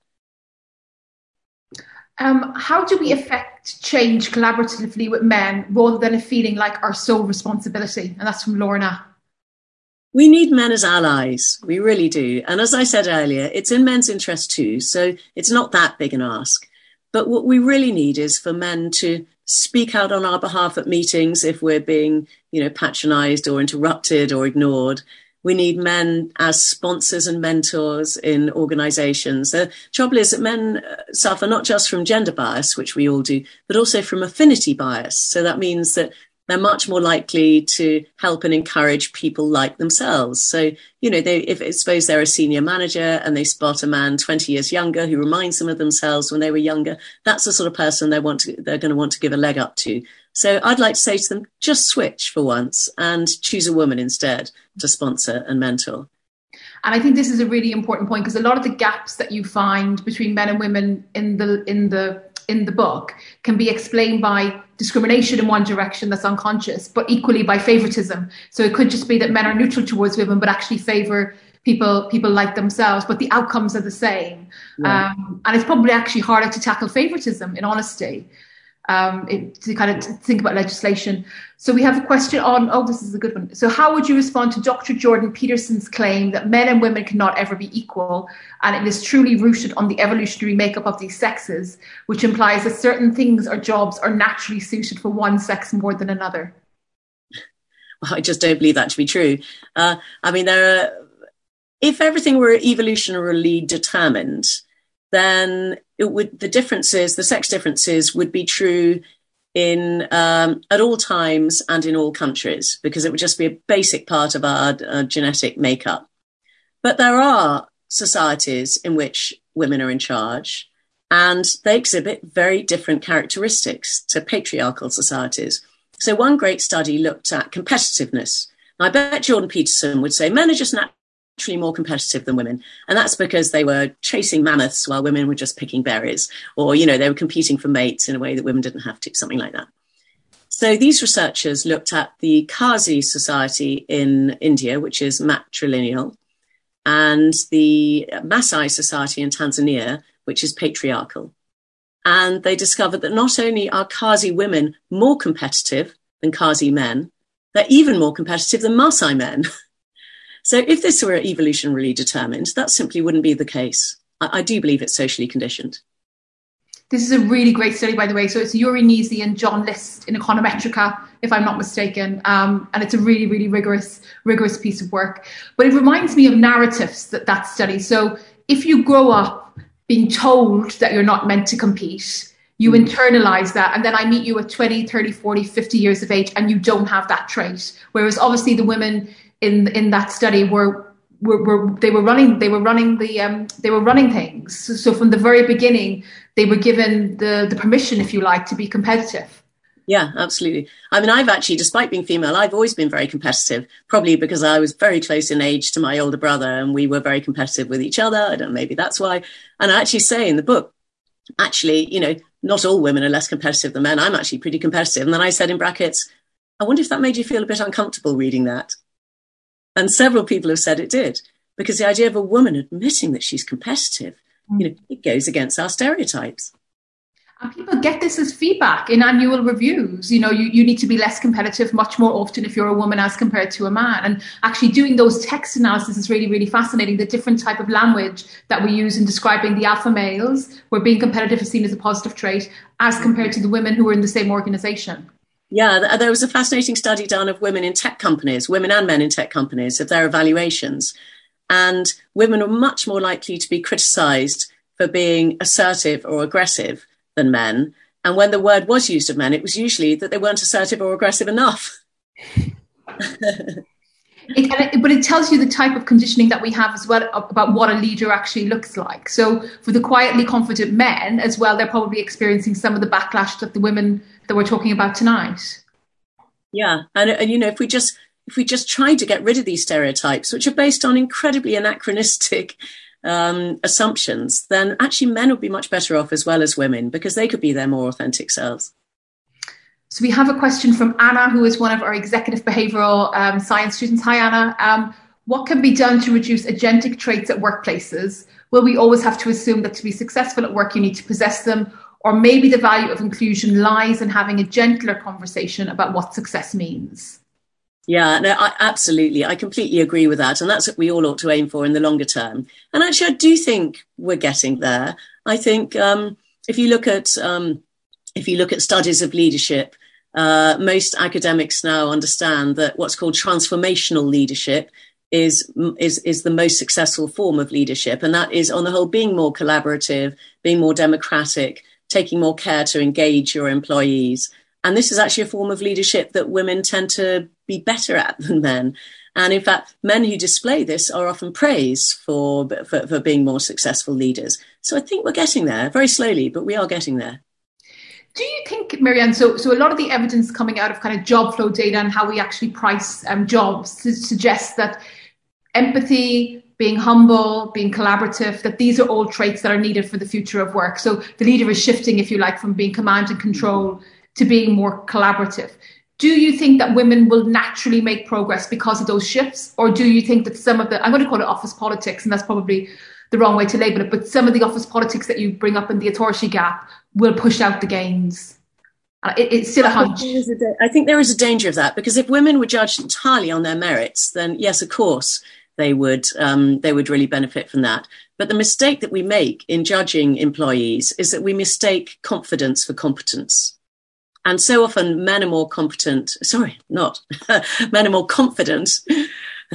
Speaker 1: Um, how do we affect change collaboratively with men rather than a feeling like our sole responsibility? And that's from Lorna.
Speaker 2: We need men as allies. We really do. And as I said earlier, it's in men's interest too. So it's not that big an ask. But what we really need is for men to speak out on our behalf at meetings if we're being, you know, patronized or interrupted or ignored. We need men as sponsors and mentors in organizations. The trouble is that men uh, suffer not just from gender bias, which we all do, but also from affinity bias. So that means that they're much more likely to help and encourage people like themselves. So, you know, they, if suppose they're a senior manager and they spot a man 20 years younger who reminds them of themselves when they were younger, that's the sort of person they want to, they're going to want to give a leg up to So I'd like to say to them, just switch for once and choose a woman instead to sponsor and mentor.
Speaker 1: And I think this is a really important point because a lot of the gaps that you find between men and women in the in the in the book can be explained by discrimination in one direction that's unconscious, but equally by favoritism. So it could just be that men are neutral towards women, but actually favor people people like themselves, but the outcomes are the same. Yeah. Um, and it's probably actually harder to tackle favoritism, in honesty, um, it, to kind of think about legislation. So we have a question on. Oh, this is a good one. So how would you respond to Dr. Jordan Peterson's claim that men and women cannot ever be equal, and it is truly rooted on the evolutionary makeup of these sexes, which implies that certain things or jobs are naturally suited for one sex more than another?
Speaker 2: Well, I just don't believe that to be true. Uh, I mean, there are if everything were evolutionarily determined, then it would the differences, the sex differences, would be true in um, at all times and in all countries because it would just be a basic part of our uh, genetic makeup. But there are societies in which women are in charge, and they exhibit very different characteristics to patriarchal societies. So one great study looked at competitiveness. I bet Jordan Peterson would say men are just naturally more competitive than women. And that's because they were chasing mammoths while women were just picking berries, or, you know, they were competing for mates in a way that women didn't have to, something like that. So these researchers looked at the Khasi society in India, which is matrilineal, and the Maasai society in Tanzania, which is patriarchal. And they discovered that not only are Khasi women more competitive than Khasi men, they're even more competitive than Maasai men. So if this were evolutionarily determined, that simply wouldn't be the case. I, I do believe it's socially conditioned.
Speaker 1: This is a really great study, by the way. So it's Uri Gneezy and John List in Econometrica, if I'm not mistaken, um, and it's a really, really rigorous, rigorous piece of work. But it reminds me of narratives that that study. So if you grow up being told that you're not meant to compete, you mm. internalize that and then i meet you at 20 30 40 50 years of age and you don't have that trait whereas obviously the women in in that study were were, were they were running they were running the um, they were running things. So, so, from the very beginning, they were given the the permission, if you like, to be competitive.
Speaker 2: Yeah, absolutely. I mean, I've actually, despite being female, I've always been very competitive. Probably because I was very close in age to my older brother, and we were very competitive with each other. I don't know, maybe that's why. And I actually say in the book, actually, you know, not all women are less competitive than men. I'm actually pretty competitive. And then I said in brackets, I wonder if that made you feel a bit uncomfortable reading that. And several people have said it did, because the idea of a woman admitting that she's competitive, mm. you know, it goes against our stereotypes.
Speaker 1: And people get this as feedback in annual reviews. You know, you, you need to be less competitive much more often if you're a woman as compared to a man. And actually doing those text analysis is really, really fascinating. The different type of language that we use in describing the alpha males, where being competitive is seen as a positive trait, as compared to the women who are in the same organization.
Speaker 2: Yeah, uh, there was a fascinating study done of women in tech companies, women and men in tech companies, of their evaluations. And women are much more likely to be criticized for being assertive or aggressive than men. And when the word was used of men, it was usually that they weren't assertive or aggressive enough.
Speaker 1: it, but it tells you the type of conditioning that we have as well about what a leader actually looks like. So for the quietly confident men as well, they're probably experiencing some of the backlash that the women that we're talking about tonight.
Speaker 2: Yeah, and, and you know, if we just if we just try to get rid of these stereotypes, which are based on incredibly anachronistic um, assumptions, then actually men would be much better off as well as women because they could be their more authentic selves.
Speaker 1: So we have a question from Anna, who is one of our executive behavioural um, science students. Hi, Anna. Um, what can be done to reduce agentic traits at workplaces? Will we always have to assume that to be successful at work, you need to possess them, or maybe the value of inclusion lies in having a gentler conversation about what success means.
Speaker 2: Yeah, no, I, absolutely. I completely agree with that. And that's what we all ought to aim for in the longer term. And actually, I do think we're getting there. I think um, if you look at um, if you look at studies of leadership, uh, most academics now understand that what's called transformational leadership is is is the most successful form of leadership, and that is on the whole being more collaborative, being more democratic, taking more care to engage your employees. And this is actually a form of leadership that women tend to be better at than men. And in fact, men who display this are often praised for, for, for being more successful leaders. So I think we're getting there very slowly, but we are getting there.
Speaker 1: Do you think, Marianne? So, so a lot of the evidence coming out of kind of job flow data and how we actually price um, jobs suggests that empathy, being humble, being collaborative, that these are all traits that are needed for the future of work. So the leader is shifting, if you like, from being command and control to being more collaborative. Do you think that women will naturally make progress because of those shifts? Or do you think that some of the, I'm going to call it office politics, and that's probably the wrong way to label it, but some of the office politics that you bring up in the authority gap will push out the gains? Uh, it, it's still a hunch.
Speaker 2: I think there is a danger of that because if women were judged entirely on their merits, then yes, of course, they would um, they would really benefit from that. But the mistake that we make in judging employees is that we mistake confidence for competence. And so often men are more competent, sorry, not, men are more confident,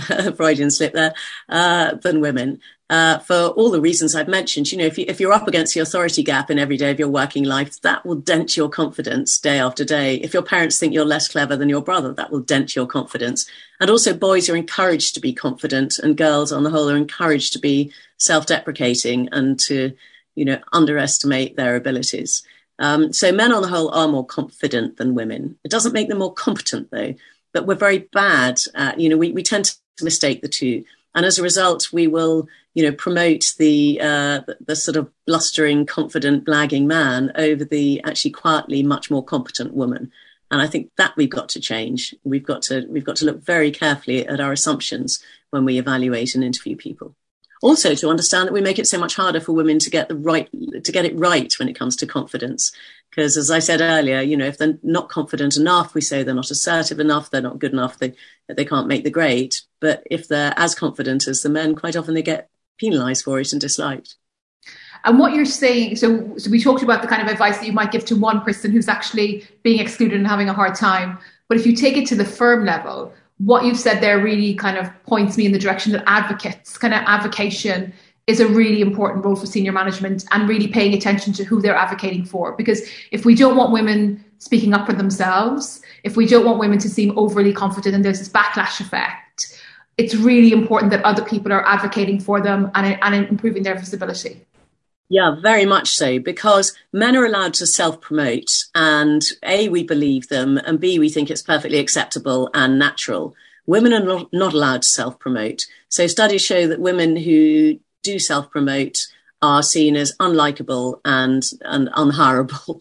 Speaker 2: Freudian slip there, uh, than women. Uh, for all the reasons I've mentioned, you know, if, you, if you're up against the authority gap in every day of your working life, that will dent your confidence day after day. If your parents think you're less clever than your brother, that will dent your confidence. And also, boys are encouraged to be confident, and girls, on the whole, are encouraged to be self-deprecating and to, you know, underestimate their abilities. Um, so men on the whole are more confident than women. It doesn't make them more competent though, but we're very bad at, you know, we, we tend to mistake the two. And as a result, we will, you know, promote the, uh, the, sort of blustering, confident, blagging man over the actually quietly much more competent woman. And I think that we've got to change. We've got to, we've got to look very carefully at our assumptions when we evaluate and interview people also to understand that we make it so much harder for women to get the right to get it right when it comes to confidence because as i said earlier you know if they're not confident enough we say they're not assertive enough they're not good enough they they can't make the grade but if they're as confident as the men quite often they get penalized for it and disliked
Speaker 1: and what you're saying, so, so we talked about the kind of advice that you might give to one person who's actually being excluded and having a hard time. But if you take it to the firm level, what you've said there really kind of points me in the direction that advocates, kind of advocation is a really important role for senior management and really paying attention to who they're advocating for. Because if we don't want women speaking up for themselves, if we don't want women to seem overly confident and there's this backlash effect, it's really important that other people are advocating for them and, and improving their visibility.
Speaker 2: Yeah, very much so, because men are allowed to self promote, and A, we believe them, and B, we think it's perfectly acceptable and natural. Women are not, not allowed to self promote. So studies show that women who do self promote are seen as unlikable and, and unhireable.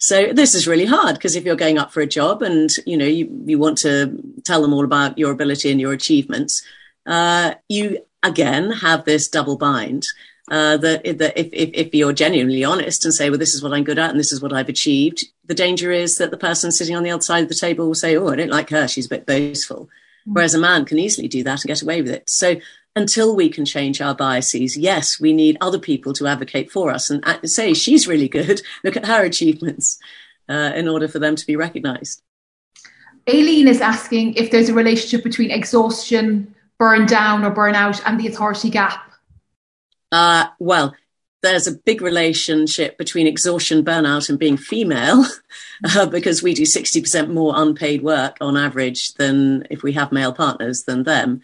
Speaker 2: So this is really hard because if you're going up for a job and you know you, you want to tell them all about your ability and your achievements, uh, you again have this double bind uh, that, that if, if, if, you're genuinely honest and say, well, this is what I'm good at and this is what I've achieved, the danger is that the person sitting on the other side of the table will say, oh, I don't like her. She's a bit boastful. Mm-hmm. Whereas a man can easily do that and get away with it. So until we can change our biases, yes, we need other people to advocate for us and say, she's really good. Look at her achievements uh, in order for them to be recognized.
Speaker 1: Aileen is asking if there's a relationship between exhaustion, burn down or burnout and the authority gap
Speaker 2: uh, well, there's a big relationship between exhaustion, burnout, and being female, uh, because we do 60% more unpaid work on average than if we have male partners than them.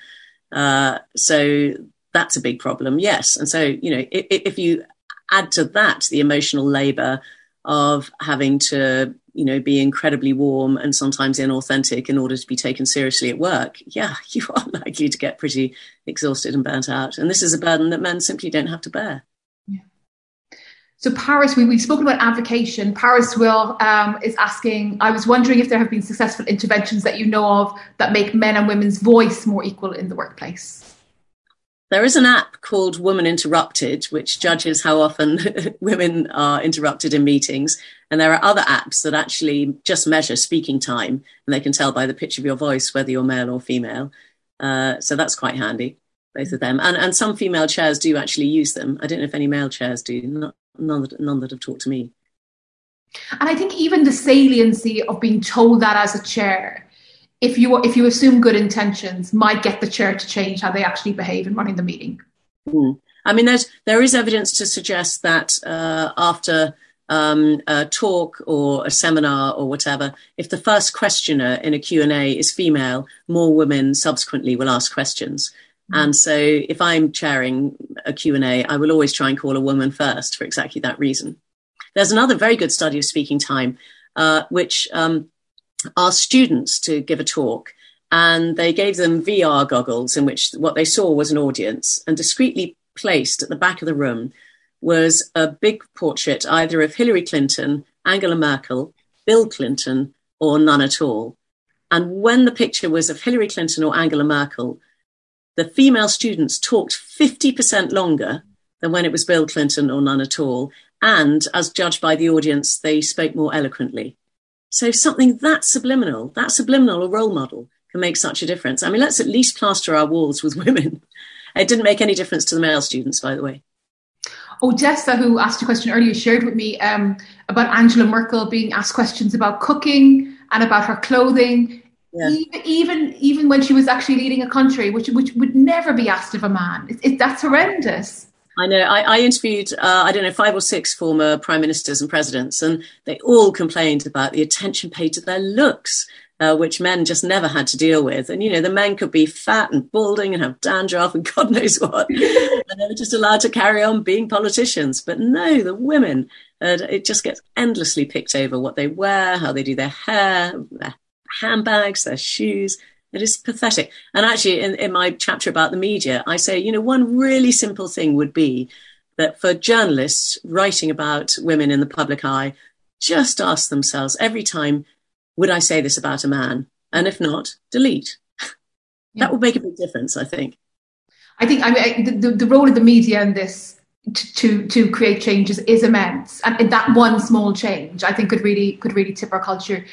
Speaker 2: Uh, so that's a big problem, yes. And so, you know, if, if you add to that the emotional labor of having to you know, be incredibly warm and sometimes inauthentic in order to be taken seriously at work, yeah, you are likely to get pretty exhausted and burnt out. And this is a burden that men simply don't have to bear.
Speaker 1: So Paris, we, we've spoken about avocation. Paris Will um, is asking, I was wondering if there have been successful interventions that you know of that make men and women's voice more equal in the workplace.
Speaker 2: There is an app called Woman Interrupted, which judges how often women are interrupted in meetings. And there are other apps that actually just measure speaking time, and they can tell by the pitch of your voice whether you're male or female. Uh, so that's quite handy, both of them. And, and some female chairs do actually use them. I don't know if any male chairs do, Not, none, that, none that have talked to me.
Speaker 1: And I think even the saliency of being told that as a chair if you if you assume good intentions, might get the chair to change how they actually behave in running the meeting.
Speaker 2: Mm. I mean, there's there is evidence to suggest that uh, after um, a talk or a seminar or whatever, if the first questioner in a Q&A is female, more women subsequently will ask questions. Mm. And so if I'm chairing a Q&A, I will always try and call a woman first for exactly that reason There's another very good study of speaking time, uh, which um, asked students to give a talk. And they gave them VR goggles in which what they saw was an audience. And discreetly placed at the back of the room was a big portrait either of Hillary Clinton, Angela Merkel, Bill Clinton, or none at all. And when the picture was of Hillary Clinton or Angela Merkel, the female students talked 50% longer than when it was Bill Clinton or none at all. And as judged by the audience, they spoke more eloquently. So something that subliminal, that subliminal or role model can make such a difference. I mean, let's at least plaster our walls with women. It didn't make any difference to the male students, by the way.
Speaker 1: Odessa, who asked a question earlier, shared with me um, about Angela Merkel being asked questions about cooking and about her clothing. Yeah. Even, even even when she was actually leading a country, which which would never be asked of a man, it, it, that's horrendous.
Speaker 2: I know. I, I interviewed, uh, I don't know, five or six former prime ministers and presidents, and they all complained about the attention paid to their looks, uh, which men just never had to deal with. And, you know, the men could be fat and balding and have dandruff and God knows what. and they were just allowed to carry on being politicians. But no, the women, uh, it just gets endlessly picked over what they wear, how they do their hair, their handbags, their shoes. It is pathetic. And actually, in, in my chapter about the media, I say, you know, one really simple thing would be that for journalists writing about women in the public eye, just ask themselves every time, would I say this about a man? And if not, delete. Yeah. That would make a big difference, I think.
Speaker 1: I think I mean, the, the role of the media in this to to create changes is immense, and that one small change I think could really could really tip our culture.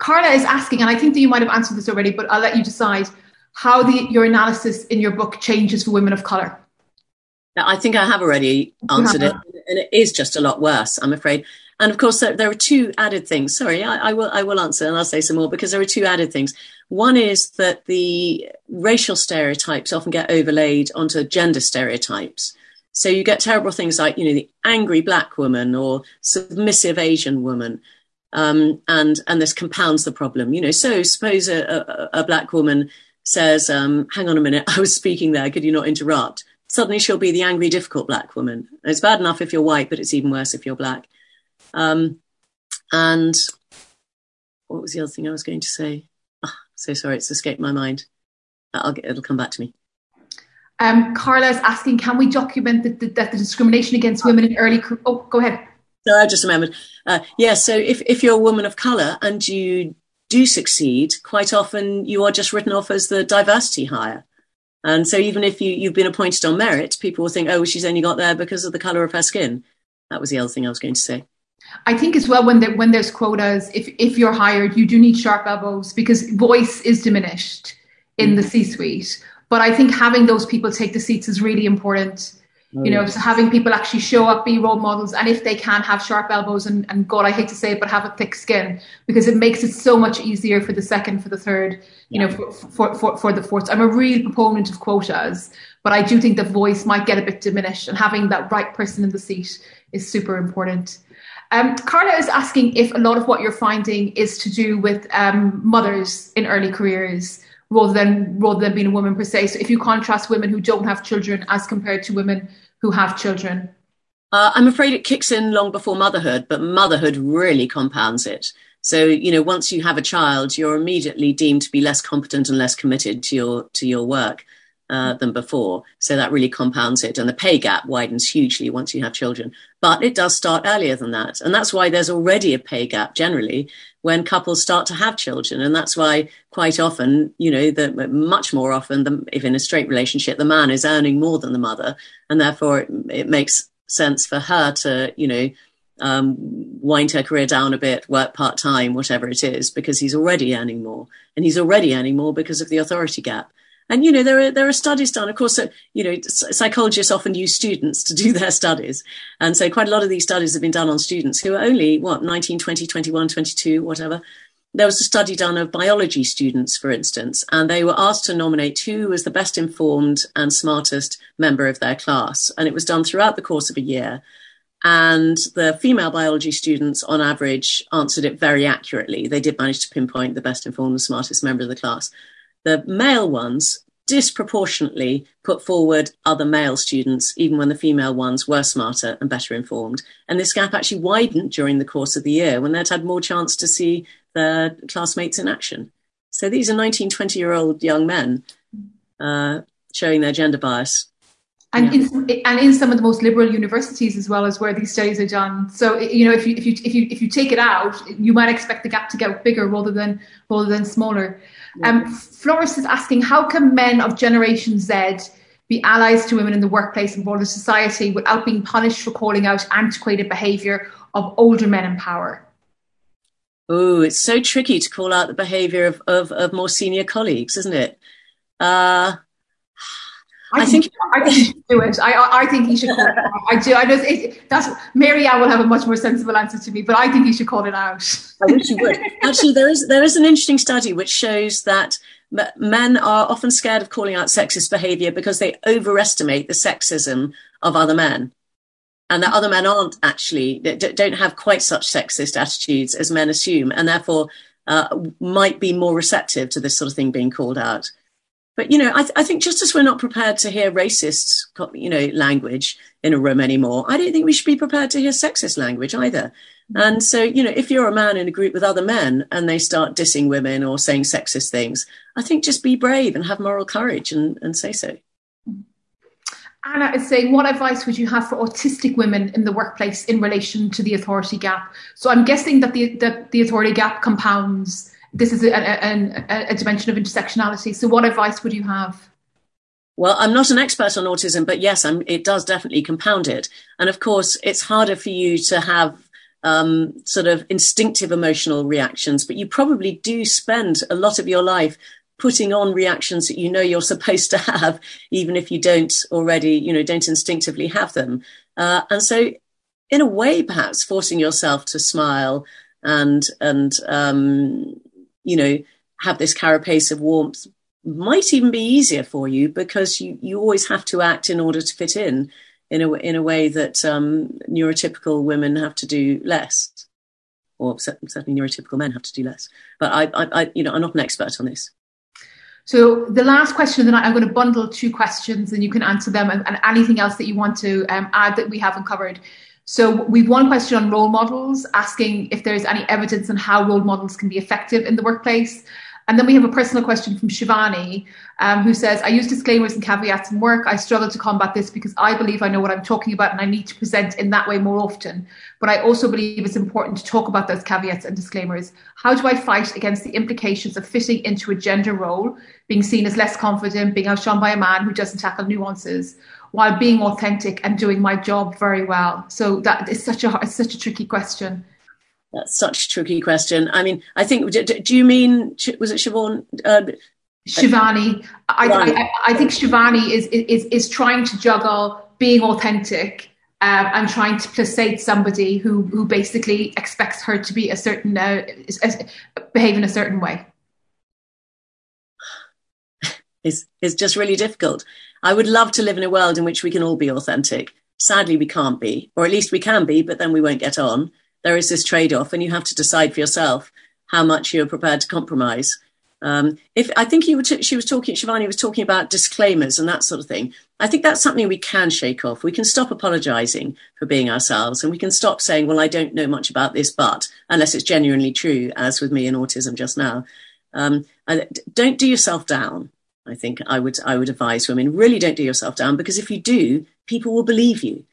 Speaker 1: Carla is asking, and I think that you might have answered this already, but I'll let you decide how the, your analysis in your book changes for women of colour.
Speaker 2: I think I have already answered it, and it is just a lot worse, I'm afraid. And of course, there, there are two added things. Sorry, I, I, will I will answer, and I'll say some more because there are two added things. One is that the racial stereotypes often get overlaid onto gender stereotypes. So you get terrible things like, you know, the angry black woman or submissive Asian woman um, and and this compounds the problem. You know, so suppose a, a, a black woman says, um, "Hang on a minute, I was speaking there. Could you not interrupt?" Suddenly, she'll be the angry, difficult black woman. It's bad enough if you're white, but it's even worse if you're black. Um, and what was the other thing I was going to say? Oh, so sorry, it's escaped my mind. Get, it'll come back to me.
Speaker 1: Um, Carla is asking, can we document that the, the, the discrimination against women in early? Oh, go ahead.
Speaker 2: So I just remembered. Uh, yeah, so if, if you're a woman of colour and you do succeed, quite often you are just written off as the diversity hire. And so even if you, you've been appointed on merit, people will think, oh, she's only got there because of the colour of her skin. That was the other thing I was going to say.
Speaker 1: I think as well when there, when there's quotas, if if you're hired, you do need sharp elbows because voice is diminished in the C-suite. But I think having those people take the seats is really important Oh, you know, so having people actually show up, be role models, and if they can have sharp elbows and, and God, I hate to say it, but have a thick skin because it makes it so much easier for the second, for the third, you yeah. know, for, for, for, for the fourth. I'm a real proponent of quotas, but I do think the voice might get a bit diminished and having that right person in the seat is super important. Um, Carla is asking if a lot of what you're finding is to do with um, mothers in early careers rather than rather than being a woman per se. So if you contrast women who don't have children as compared to women who have children?
Speaker 2: Uh, I'm afraid it kicks in long before motherhood, but motherhood really compounds it. So you know, once you have a child, you're immediately deemed to be less competent and less committed to your to your work. Uh, than before. So that really compounds it. And the pay gap widens hugely once you have children. But it does start earlier than that. And that's why there's already a pay gap generally when couples start to have children. And that's why quite often, you know, the, much more often, the, if in a straight relationship, the man is earning more than the mother. And therefore it, it makes sense for her to, you know, um, wind her career down a bit, work part time, whatever it is, because he's already earning more. And he's already earning more because of the authority gap. And you know there are there are studies done. Of course, uh, you know psychologists often use students to do their studies, and so quite a lot of these studies have been done on students who are only what 19, 20, 21, 22, whatever. There was a study done of biology students, for instance, and they were asked to nominate who was the best informed and smartest member of their class, and it was done throughout the course of a year. And the female biology students, on average, answered it very accurately. They did manage to pinpoint the best informed and smartest member of the class. The male ones disproportionately put forward other male students, even when the female ones were smarter and better informed. And this gap actually widened during the course of the year when they'd had more chance to see their classmates in action. So these are 19, 20 year old young men uh, showing their gender bias.
Speaker 1: And, yeah. in, and in some of the most liberal universities as well as where these studies are done. So you know, if you if you if you if you take it out, you might expect the gap to get bigger rather than rather than smaller. Um, Florence is asking, how can men of Generation Z be allies to women in the workplace and broader society without being punished for calling out antiquated behaviour of older men in power?
Speaker 2: Oh, it's so tricky to call out the behaviour of, of, of more senior colleagues, isn't it? Uh,
Speaker 1: I, I think, I think he should do it. I I think he should call it out. I do. I know it, that's Mary will have a much more sensible answer to me, but I think he should call it out.
Speaker 2: I wish he would. Actually, there is there is an interesting study which shows that men are often scared of calling out sexist behaviour because they overestimate the sexism of other men, and that other men aren't actually don't have quite such sexist attitudes as men assume, and therefore uh, might be more receptive to this sort of thing being called out. But you know, I, th- I, think just as we're not prepared to hear racist, you know, language in a room anymore, I don't think we should be prepared to hear sexist language either. And so, you know, if you're a man in a group with other men and they start dissing women or saying sexist things, I think just be brave and have moral courage and, and say so.
Speaker 1: Anna is saying, what advice would you have for autistic women in the workplace in relation to the authority gap? So I'm guessing that the, that the authority gap compounds this is a, a, a, dimension of intersectionality. So, what advice would you have?
Speaker 2: Well, I'm not an expert on autism, but yes, I'm, it does definitely compound it. And of course, it's harder for you to have um, sort of instinctive emotional reactions, but you probably do spend a lot of your life putting on reactions that you know you're supposed to have, even if you don't already, you know, don't instinctively have them. Uh, and so, in a way, perhaps forcing yourself to smile and and um, you know, have this carapace of warmth might even be easier for you because you, you always have to act in order to fit in in a, in a way that um, neurotypical women have to do less or certainly neurotypical men have to do less. But I, I, I, you know, I'm not an expert on this.
Speaker 1: So the last question of the night, I'm going to bundle two questions and you can answer them and, and anything else that you want to um, add that we haven't covered. So we've one question on role models, asking if there's any evidence on how role models can be effective in the workplace. And then we have a personal question from Shivani, um, who says, I use disclaimers and caveats in work. I struggle to combat this because I believe I know what I'm talking about and I need to present in that way more often. But I also believe it's important to talk about those caveats and disclaimers. How do I fight against the implications of fitting into a gender role, being seen as less confident, being outshone by a man who doesn't tackle nuances? While being authentic and doing my job very well? So that is such a it's such a tricky question.
Speaker 2: That's such a tricky question. I mean, I think. Do, do you mean was it Siobhan? Uh,
Speaker 1: Shivani, I, I, I, think Shivani is, is is trying to juggle being authentic um, and trying to placate somebody who who basically expects her to be a certain uh, behave in a certain way.
Speaker 2: Is is just really difficult. I would love to live in a world in which we can all be authentic. Sadly, we can't be, or at least we can be, but then we won't get on. There is this trade off, and you have to decide for yourself how much you're prepared to compromise. Um, if I think t- she was talking, Shivani was talking about disclaimers and that sort of thing. I think that's something we can shake off. We can stop apologizing for being ourselves, and we can stop saying, "Well, I don't know much about this, but," unless it's genuinely true, as with me and autism just now. Um, don't do yourself down. I think I would I would advise women really don't do yourself down because if you do, people will believe you.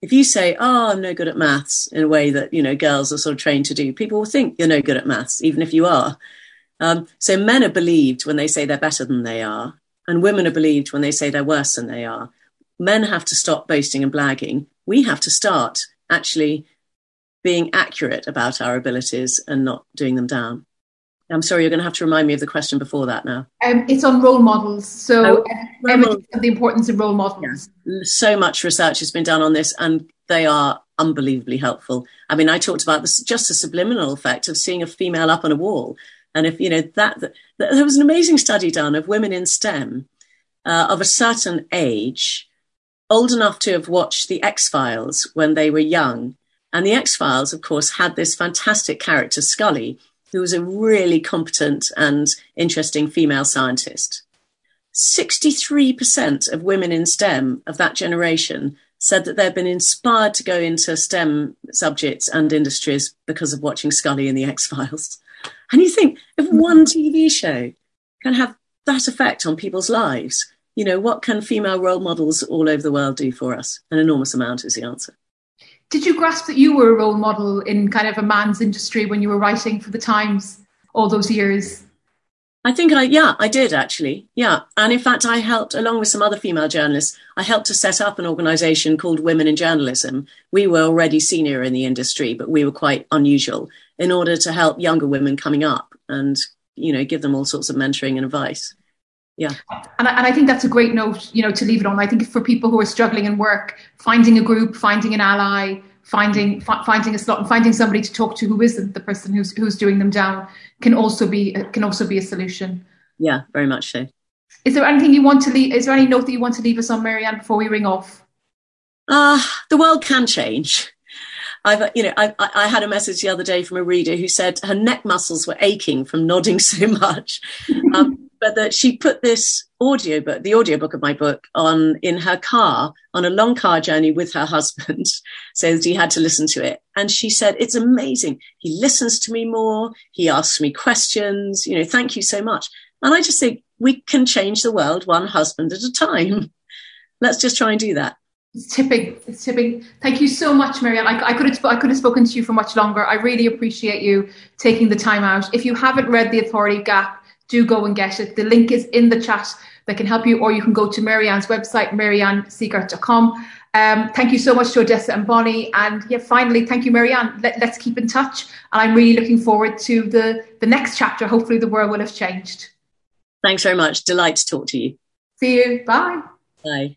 Speaker 2: If you say, "Oh, I'm no good at maths," in a way that you know girls are sort of trained to do, people will think you're no good at maths, even if you are. Um, so men are believed when they say they're better than they are, and women are believed when they say they're worse than they are. Men have to stop boasting and blagging. We have to start actually being accurate about our abilities and not doing them down. I'm sorry, you're going to have to remind me of the question before that now.
Speaker 1: Um, it's on role models. So, oh, evidence of the importance of role models.
Speaker 2: Yeah. So much research has been done on this, and they are unbelievably helpful. I mean, I talked about this, just the subliminal effect of seeing a female up on a wall. And if, you know, that, that there was an amazing study done of women in STEM uh, of a certain age, old enough to have watched The X Files when they were young. And The X Files, of course, had this fantastic character, Scully, who was a really competent and interesting female scientist. 63% of women in STEM of that generation said that they've been inspired to go into STEM subjects and industries because of watching Scully in the X Files. And you think if hmm. one TV show can have that effect on people's lives, you know, what can female role models all over the world do for us? An enormous amount is the answer.
Speaker 1: Did you grasp that you were a role model in kind of a man's industry when you were writing for the Times all those years?
Speaker 2: I think I, yeah, I did actually. Yeah. And in fact, I helped, along with some other female journalists, I helped to set up an organization called Women in Journalism. We were already senior in the industry, but we were quite unusual in order to help younger women coming up and, you know, give them all sorts of mentoring and advice. Yeah.
Speaker 1: And I, and I think that's a great note, you know, to leave it on. I think for people who are struggling in work, finding a group, finding an ally, finding f- finding a slot and finding somebody to talk to who isn't the person who's who's doing them down can also be can also be a solution.
Speaker 2: Yeah, very much so.
Speaker 1: Is there anything you want to leave? Is there any note that you want to leave us on, Marianne, before we ring off?
Speaker 2: Uh, the world can change. I've, you know, I, I had a message the other day from a reader who said her neck muscles were aching from nodding so much. Um, but that she put this audiobook, the audiobook of my book, on in her car on a long car journey with her husband, so that he had to listen to it. And she said, "It's amazing. He listens to me more. He asks me questions. You know, thank you so much." And I just think we can change the world one husband at a time. Let's just try and do that.
Speaker 1: It's tipping. It's tipping. Thank you so much, Mary Ann. I, I, could have I could have spoken to you for much longer. I really appreciate you taking the time out. If you haven't read The Authority Gap, do go and get it. The link is in the chat that can help you, or you can go to Mary Ann's website, maryannsieghart.com. Um, thank you so much to Odessa and Bonnie. And yeah, finally, thank you, Mary Ann. Let, us keep in touch. And I'm really looking forward to the, the next chapter. Hopefully, the world will have changed.
Speaker 2: Thanks very much. Delight to talk to you.
Speaker 1: See you. Bye.
Speaker 2: Bye.